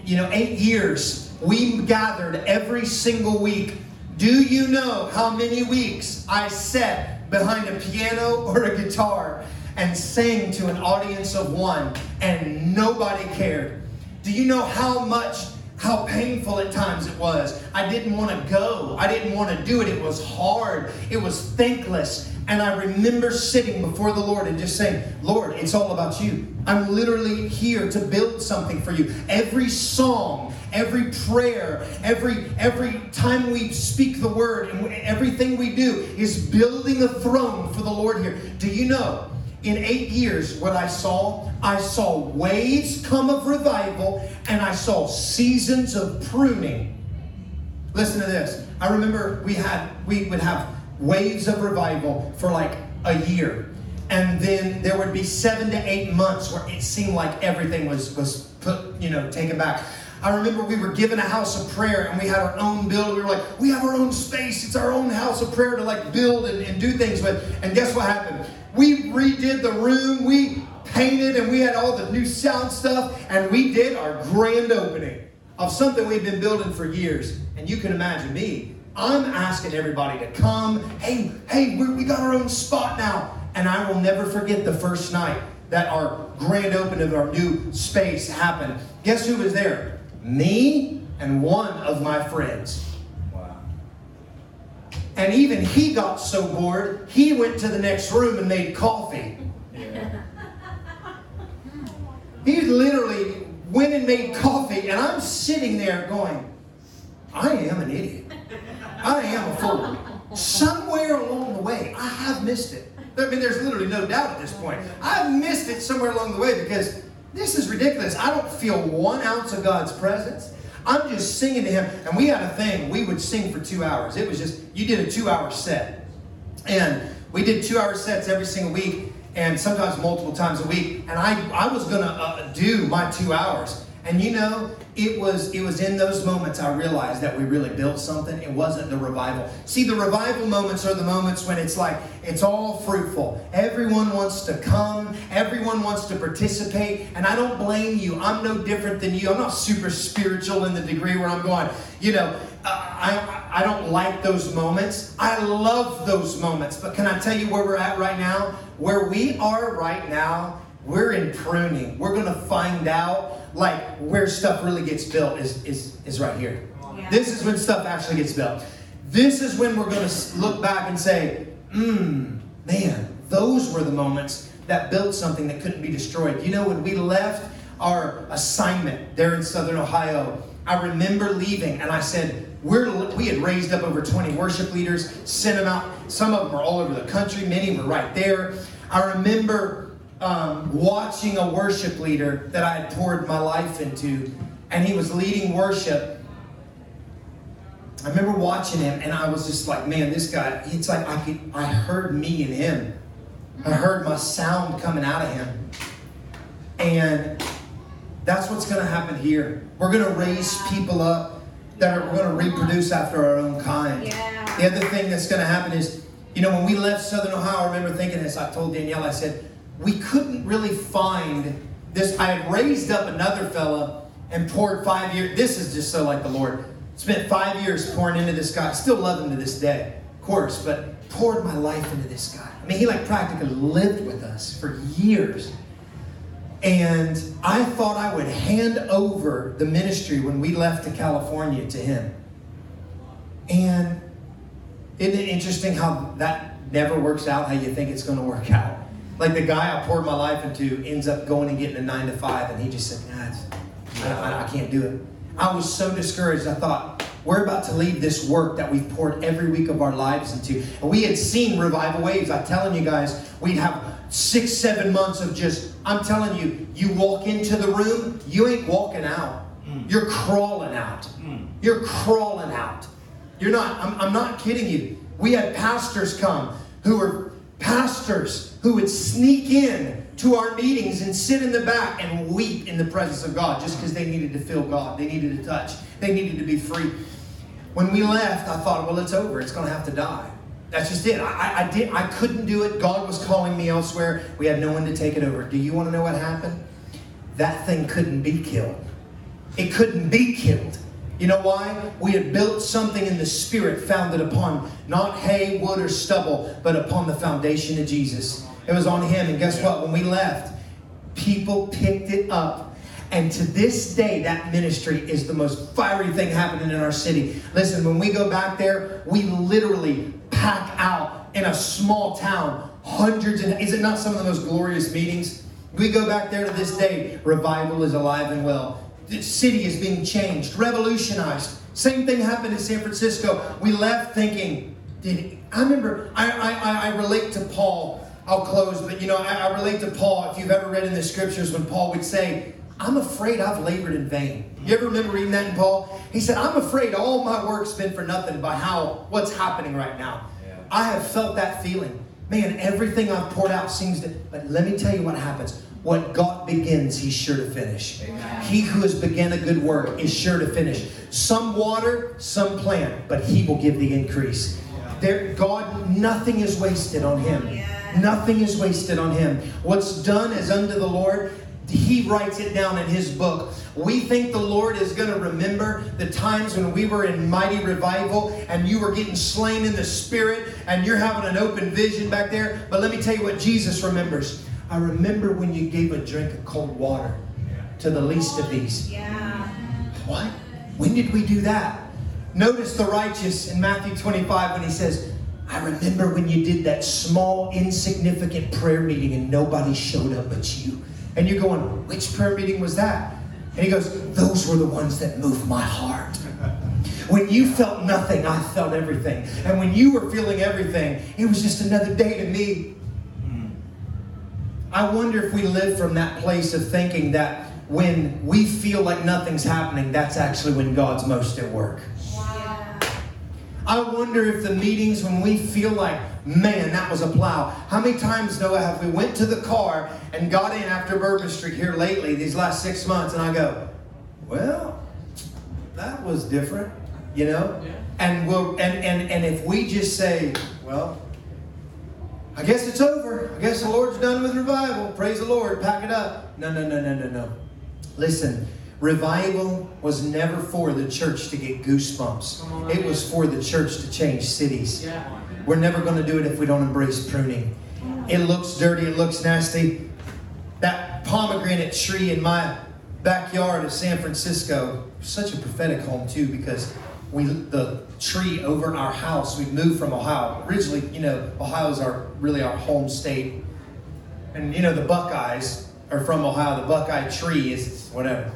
you know eight years, we gathered every single week. Do you know how many weeks I sat behind a piano or a guitar and sang to an audience of one and nobody cared? Do you know how much, how painful at times it was? I didn't want to go. I didn't want to do it. It was hard. It was thankless. And I remember sitting before the Lord and just saying, Lord, it's all about you. I'm literally here to build something for you. Every song, every prayer, every every time we speak the word, and everything we do is building a throne for the Lord here. Do you know? In eight years, what I saw, I saw waves come of revival, and I saw seasons of pruning. Listen to this. I remember we had we would have waves of revival for like a year. And then there would be seven to eight months where it seemed like everything was was put, you know, taken back. I remember we were given a house of prayer and we had our own build. We were like, we have our own space. It's our own house of prayer to like build and, and do things with. And guess what happened? We redid the room, we painted, and we had all the new sound stuff, and we did our grand opening of something we've been building for years. And you can imagine me. I'm asking everybody to come. Hey, hey, we we got our own spot now. And I will never forget the first night that our grand opening of our new space happened. Guess who was there? Me and one of my friends. Wow. And even he got so bored, he went to the next room and made coffee. Yeah. He literally went and made coffee, and I'm sitting there going, I am an idiot. I am a fool. Somewhere along the way, I have missed it. I mean, there's literally no doubt at this point. I've missed it somewhere along the way because this is ridiculous. I don't feel one ounce of God's presence. I'm just singing to Him. And we had a thing, we would sing for two hours. It was just, you did a two hour set. And we did two hour sets every single week and sometimes multiple times a week. And I, I was going to uh, do my two hours. And you know, it was it was in those moments I realized that we really built something. It wasn't the revival. See, the revival moments are the moments when it's like it's all fruitful. Everyone wants to come, everyone wants to participate, and I don't blame you. I'm no different than you. I'm not super spiritual in the degree where I'm going, you know, uh, I, I don't like those moments. I love those moments. But can I tell you where we're at right now? Where we are right now, we're in pruning. We're going to find out like where stuff really gets built is, is, is right here. Yeah. This is when stuff actually gets built. This is when we're going to look back and say, mmm, man, those were the moments that built something that couldn't be destroyed. You know, when we left our assignment there in Southern Ohio, I remember leaving and I said, we're, we had raised up over 20 worship leaders, sent them out. Some of them were all over the country, many were right there. I remember um, watching a worship leader that I had poured my life into, and he was leading worship. I remember watching him, and I was just like, man, this guy, it's like I could, I heard me in him. I heard my sound coming out of him. And that's what's going to happen here. We're going to raise people up that are going to reproduce after our own kind. Yeah. The other thing that's going to happen is, you know, when we left Southern Ohio, I remember thinking this. I told Danielle, I said, we couldn't really find this. I had raised up another fella and poured five years. This is just so like the Lord. Spent five years pouring into this guy. Still love him to this day, of course, but poured my life into this guy. I mean, he like practically lived with us for years. And I thought I would hand over the ministry when we left to California to him. And isn't it interesting how that never works out how you think it's going to work out? Like the guy I poured my life into ends up going and getting a nine to five, and he just said, nah, I, I, I can't do it. I was so discouraged. I thought, we're about to leave this work that we've poured every week of our lives into. And we had seen revival waves. I'm telling you guys, we'd have six, seven months of just, I'm telling you, you walk into the room, you ain't walking out. Mm. You're crawling out. Mm. You're crawling out. You're not, I'm, I'm not kidding you. We had pastors come who were pastors who would sneak in to our meetings and sit in the back and weep in the presence of God just because they needed to feel God. They needed to touch. They needed to be free. When we left, I thought, well, it's over. It's going to have to die. That's just it. I, I, did. I couldn't do it. God was calling me elsewhere. We had no one to take it over. Do you want to know what happened? That thing couldn't be killed. It couldn't be killed. You know why? We had built something in the spirit founded upon not hay, wood, or stubble, but upon the foundation of Jesus. It was on him. And guess what? When we left, people picked it up. And to this day, that ministry is the most fiery thing happening in our city. Listen, when we go back there, we literally pack out in a small town hundreds and is it not some of the most glorious meetings? We go back there to this day, revival is alive and well. The city is being changed, revolutionized. Same thing happened in San Francisco. We left thinking, did I remember I, I, I relate to Paul I'll close, but you know, I, I relate to Paul. If you've ever read in the scriptures when Paul would say, I'm afraid I've labored in vain. You ever remember reading that in Paul? He said, I'm afraid all my work's been for nothing by how what's happening right now. Yeah. I have felt that feeling. Man, everything I've poured out seems to, but let me tell you what happens. What God begins, He's sure to finish. Amen. He who has begun a good work is sure to finish. Some water, some plant, but He will give the increase. There, God, nothing is wasted on Him. Nothing is wasted on him. What's done is unto the Lord. He writes it down in his book. We think the Lord is going to remember the times when we were in mighty revival and you were getting slain in the spirit and you're having an open vision back there. But let me tell you what Jesus remembers. I remember when you gave a drink of cold water to the least of these. Yeah. What? When did we do that? Notice the righteous in Matthew 25 when he says, I remember when you did that small, insignificant prayer meeting and nobody showed up but you. And you're going, which prayer meeting was that? And he goes, those were the ones that moved my heart. When you felt nothing, I felt everything. And when you were feeling everything, it was just another day to me. I wonder if we live from that place of thinking that when we feel like nothing's happening, that's actually when God's most at work. Wow. I wonder if the meetings when we feel like, man, that was a plow. How many times, Noah, have we went to the car and got in after Bourbon Street here lately, these last six months, and I go, well, that was different, you know? And we'll and, and and if we just say, well, I guess it's over. I guess the Lord's done with revival. Praise the Lord. Pack it up. No, no, no, no, no, no. Listen, revival was never for the church to get goosebumps. It was for the church to change cities. We're never going to do it if we don't embrace pruning. It looks dirty, it looks nasty. That pomegranate tree in my backyard of San Francisco, such a prophetic home too, because we the tree over our house, we moved from Ohio. Originally, you know, Ohio is our really our home state. And you know, the Buckeyes are from Ohio. The Buckeye tree is whatever.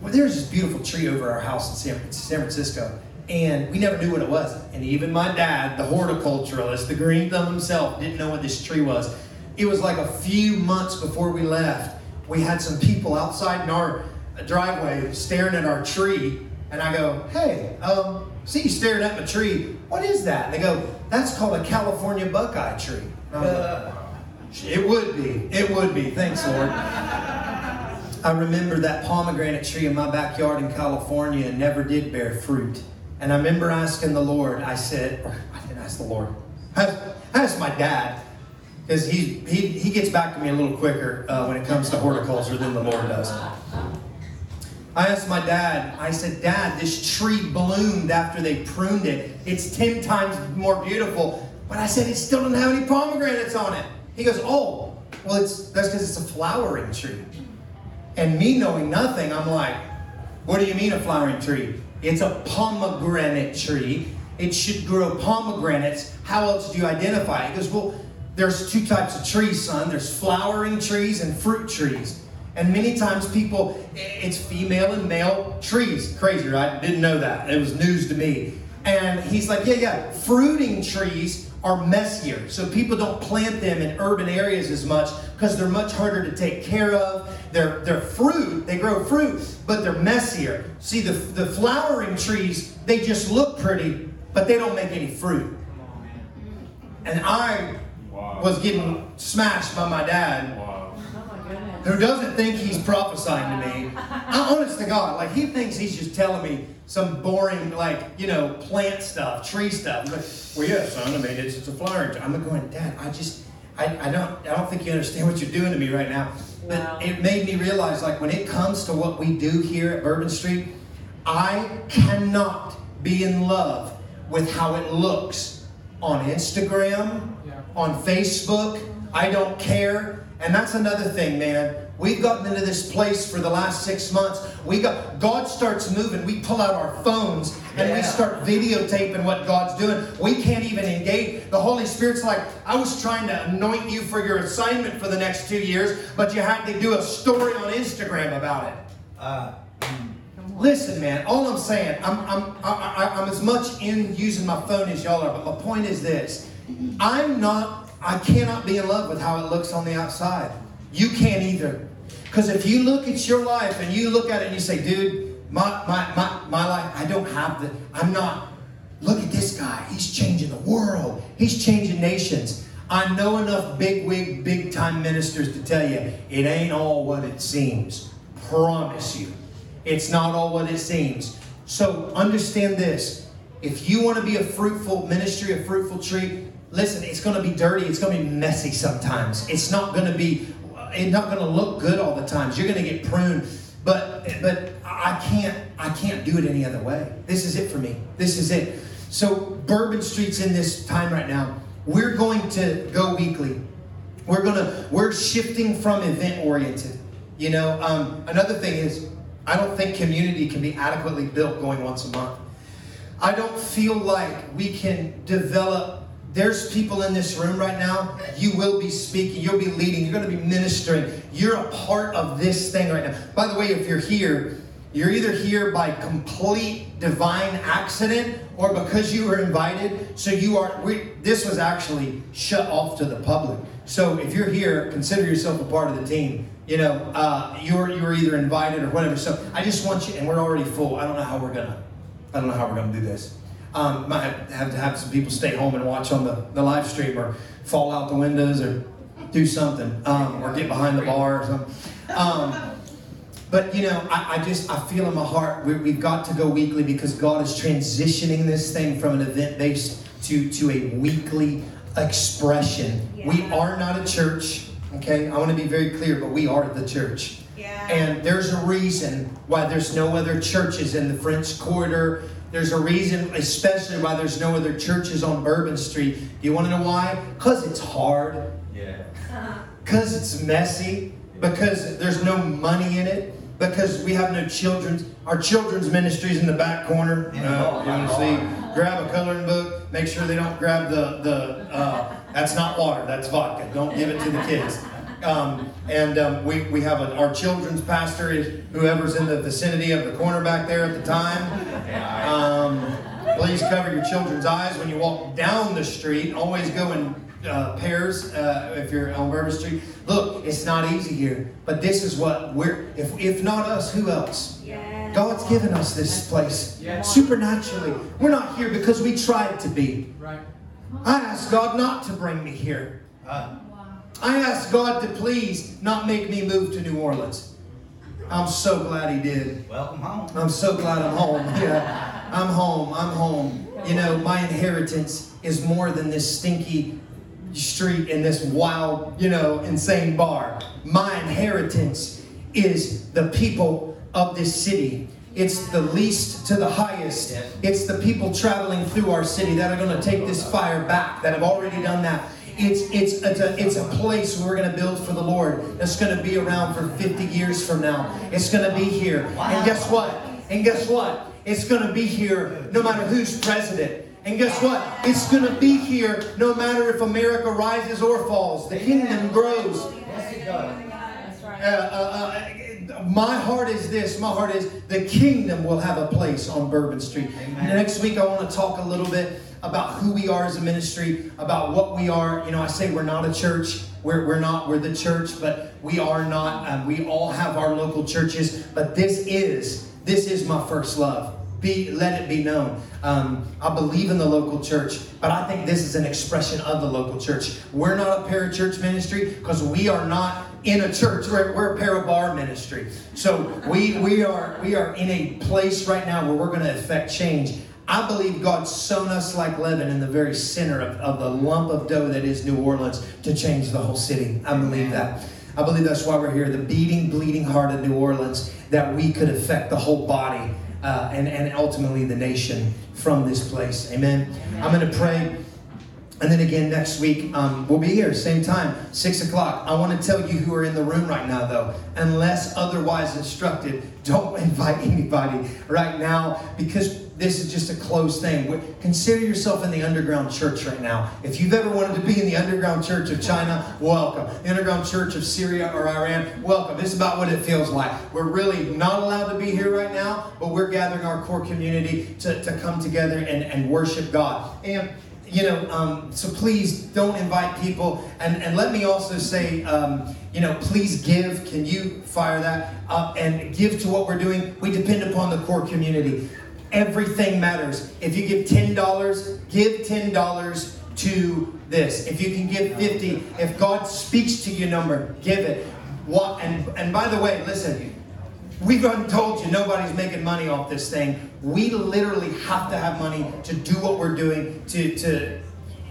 Well, there's this beautiful tree over our house in San, Francisco, and we never knew what it was. And even my dad, the horticulturalist, the green thumb himself, didn't know what this tree was. It was like a few months before we left. We had some people outside in our driveway staring at our tree, and I go, "Hey, um, see you staring at my tree. What is that?" And they go, "That's called a California buckeye tree." Like, it would be. It would be. Thanks, Lord. I remember that pomegranate tree in my backyard in California never did bear fruit. And I remember asking the Lord, I said, I didn't ask the Lord, I I asked my dad, because he, he, he gets back to me a little quicker uh, when it comes to horticulture than the Lord does. I asked my dad, I said, Dad, this tree bloomed after they pruned it. It's 10 times more beautiful. But I said, it still doesn't have any pomegranates on it. He goes, Oh, well, it's, that's because it's a flowering tree. And me knowing nothing, I'm like, What do you mean a flowering tree? It's a pomegranate tree. It should grow pomegranates. How else do you identify it? He goes, Well, there's two types of trees, son. There's flowering trees and fruit trees. And many times people, it's female and male trees. Crazy, right? Didn't know that. It was news to me. And he's like, yeah, yeah, fruiting trees are messier. So people don't plant them in urban areas as much because they're much harder to take care of. They're, they're fruit, they grow fruit, but they're messier. See, the, the flowering trees, they just look pretty, but they don't make any fruit. And I was getting smashed by my dad who doesn't think he's prophesying to me. I'm honest to God, like he thinks he's just telling me some boring, like you know, plant stuff, tree stuff. I'm like, well, yeah, son. I mean, it's, it's a flowering. tree." I'm going, Dad. I just, I, I don't, I don't think you understand what you're doing to me right now. But Wow. it made me realize, like, when it comes to what we do here at Bourbon Street, I cannot be in love with how it looks on Instagram, on Facebook. I don't care. And that's another thing, man. We've gotten into this place for the last six months. We got God starts moving. We pull out our phones and we start videotaping what God's doing. We can't even engage. The Holy Spirit's like, I was trying to anoint you for your assignment for the next two years, but you had to do a story on Instagram about it. Uh, Listen, man. All I'm saying, I'm, I'm, I, I, I'm as much in using my phone as y'all are. But my point is this: I'm not. I cannot be in love with how it looks on the outside. You can't either. Because if you look at your life and you look at it and you say, dude, my, my, my, my life, I don't have the, I'm not, look at this guy. He's changing the world. He's changing nations. I know enough big wig, big time ministers to tell you it ain't all what it seems. Promise you. It's not all what it seems. So understand this. If you want to be a fruitful ministry, a fruitful tree, listen, it's going to be dirty. It's going to be messy sometimes. It's not going to be, it's not going to look good all the times. You're going to get pruned. But but I can't I can't do it any other way. This is it for me. This is it. So Bourbon Street's in this time right now. We're going to go weekly. We're gonna we're shifting from event oriented. You know, um, another thing is I don't think community can be adequately built going once a month. I don't feel like we can develop. There's people in this room right now. You will be speaking. You'll be leading. You're going to be ministering. You're a part of this thing right now. By the way, if you're here, You're either here by complete divine accident or because you were invited. So you are. We, this was actually shut off to the public. So if you're here, consider yourself a part of the team. You know, uh, you're you're either invited or whatever. So I just want you, and we're already full. I don't know how we're gonna. I don't know how we're gonna do this. Um, might have, to have some people stay home and watch on the, the live stream or fall out the windows or do something um, or get behind the bar or something. Um, but you know, I, I, just I feel in my heart we, have got to go weekly because God is transitioning this thing from an event based to to a weekly expression. Yeah. We are not a church. Okay, I want to be very clear, but we are the church. Yeah. And there's a reason why there's no other churches in the French Quarter there's a reason, especially why there's no other churches on Bourbon Street. Do you want to know why? Because it's hard. Yeah. Because it's messy. Because there's no money in it. Because we have no children's. Our children's ministry's in the back corner. You know, you want to see? Grab a coloring book. Make sure they don't grab the the. Uh, that's not water. That's vodka. Don't give it to the kids. Um, and um, we, we have a, our children's pastor is whoever's in the vicinity of the corner back there at the time. Um, please cover your children's eyes when you walk down the street. Always go in uh, pairs uh, if you're on Bourbon Street. Look, it's not easy here, but this is what we're. If if not us, who else? Yeah. God's given us this place supernaturally. We're not here because we tried to be. Right. I asked God not to bring me here. Uh, I asked God to please not make me move to New Orleans. I'm so glad He did. Welcome home. I'm so glad I'm home. Yeah, I'm home. I'm home. You know, my inheritance is more than this stinky street and this wild, you know, insane bar. My inheritance is the people of this city. It's the least to the highest. It's the people traveling through our city that are going to take this fire back, that have already done that it's, it's, it's, a, it's a place we're going to build for the Lord that's going to be around for 50 years from now. It's going to be here. And guess what? And guess what? It's going to be here no matter who's president. And guess what? It's going to be here no matter if America rises or falls. The kingdom grows. Yes, it does. Uh, uh, uh, my heart is this. My heart is the kingdom will have a place on Bourbon Street. Next week, I want to talk a little bit about who we are as a ministry, about what we are. You know, I say we're not a church. We're, we're not, we're the church, but we are not. Um, we all have our local churches, but this is, this is my first love. Be, let it be known. Um, I believe in the local church, but I think this is an expression of the local church. We're not a parachurch ministry because we are not in a church. We're, we're a parabar ministry. So we, we, are, we are in a place right now where we're going to affect change. I believe God sown us like leaven in the very center of, of the lump of dough that is New Orleans to change the whole city. I believe that. I believe that's why we're here. The beating, bleeding heart of New Orleans, that we could affect the whole body uh, and, and ultimately the nation from this place. Amen. Amen. I'm going to pray. And then again next week, um, we'll be here, same time, 6 o'clock. I want to tell you who are in the room right now, though, unless otherwise instructed, don't invite anybody right now because this is just a closed thing. Consider yourself in the underground church right now. If you've ever wanted to be in the underground church of China, welcome. The underground church of Syria or Iran, welcome. This is about what it feels like. We're really not allowed to be here right now, but we're gathering our core community to, to come together and, and worship God. And you know, um, so please don't invite people. And, and let me also say, um, you know, please give. Can you fire that up and give to what we're doing? We depend upon the core community. Everything matters. If you give $10, give $10 to this. If you can give 50, if God speaks to your number, give it. What and and by the way, listen, we've told you nobody's making money off this thing. We literally have to have money to do what we're doing to to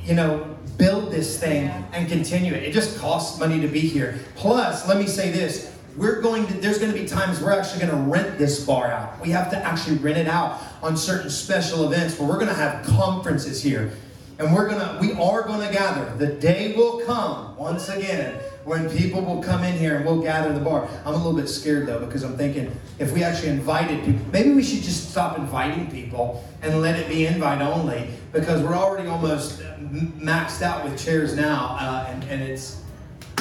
you know build this thing and continue it. It just costs money to be here. Plus, let me say this we're going to there's going to be times we're actually going to rent this bar out we have to actually rent it out on certain special events where we're going to have conferences here and we're to we are to gather. The day will come once again when people will come in here and we'll gather the bar. I'm a little bit scared though because i'm thinking if we actually invited people maybe we should just stop inviting people and let it be invite only because we're already almost maxed out with chairs now uh, and, and it's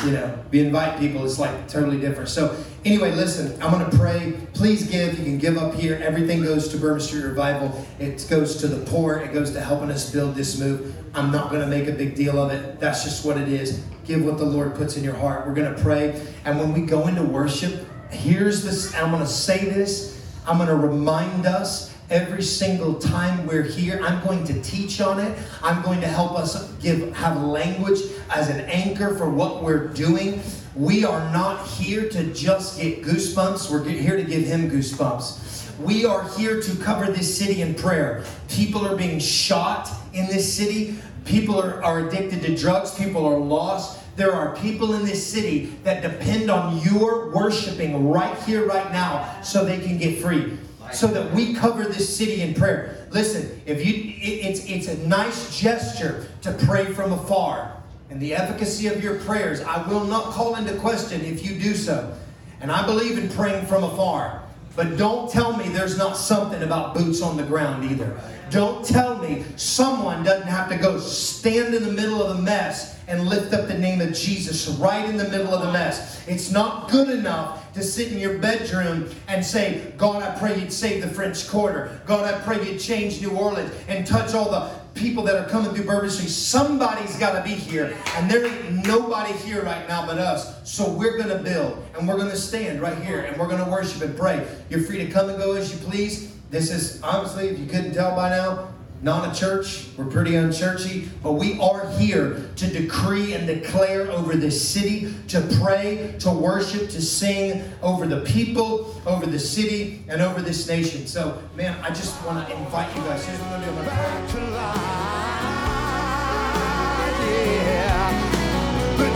you know, we invite people, it's like totally different. So, anyway, listen, I'm going to pray. Please give. You can give up here. Everything goes to Bourbon Street Revival, it goes to the poor, it goes to helping us build this move. I'm not going to make a big deal of it. That's just what it is. Give what the Lord puts in your heart. We're going to pray. And when we go into worship, here's this I'm going to say this. I'm going to remind us every single time we're here i'm going to teach on it. I'm going to help us give have language as an anchor for what we're doing. We are not here to just get goosebumps. We're here to give him goosebumps. We are here to cover this city in prayer. People are being shot in this city. People are, are addicted to drugs. People are lost. There are people in this city that depend on your worshiping right here right now so they can get free so that we cover this city in prayer. Listen, if you it, it's it's a nice gesture to pray from afar. And the efficacy of your prayers, I will not call into question if you do so. And I believe in praying from afar. But don't tell me there's not something about boots on the ground either. Don't tell me someone doesn't have to go stand in the middle of the mess and lift up the name of Jesus right in the middle of the mess. It's not good enough to sit in your bedroom and say, God, I pray you'd save the French Quarter. God, I pray you'd change New Orleans and touch all the people that are coming through Bourbon Street. Somebody's got to be here, and there ain't nobody here right now but us. So we're going to build, and we're going to stand right here, and we're going to worship and pray. You're free to come and go as you please. This is, honestly, if you couldn't tell by now, not a church. We're pretty unchurchy, but we are here to decree and declare over this city, to pray, to worship, to sing over the people, over the city, and over this nation. So, man, I just want to invite you guys. Here's what I'm going to do.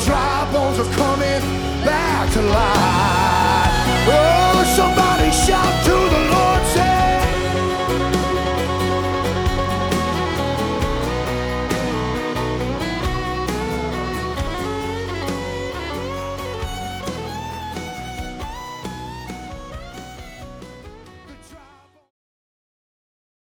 Dry bones are coming back to life. Oh,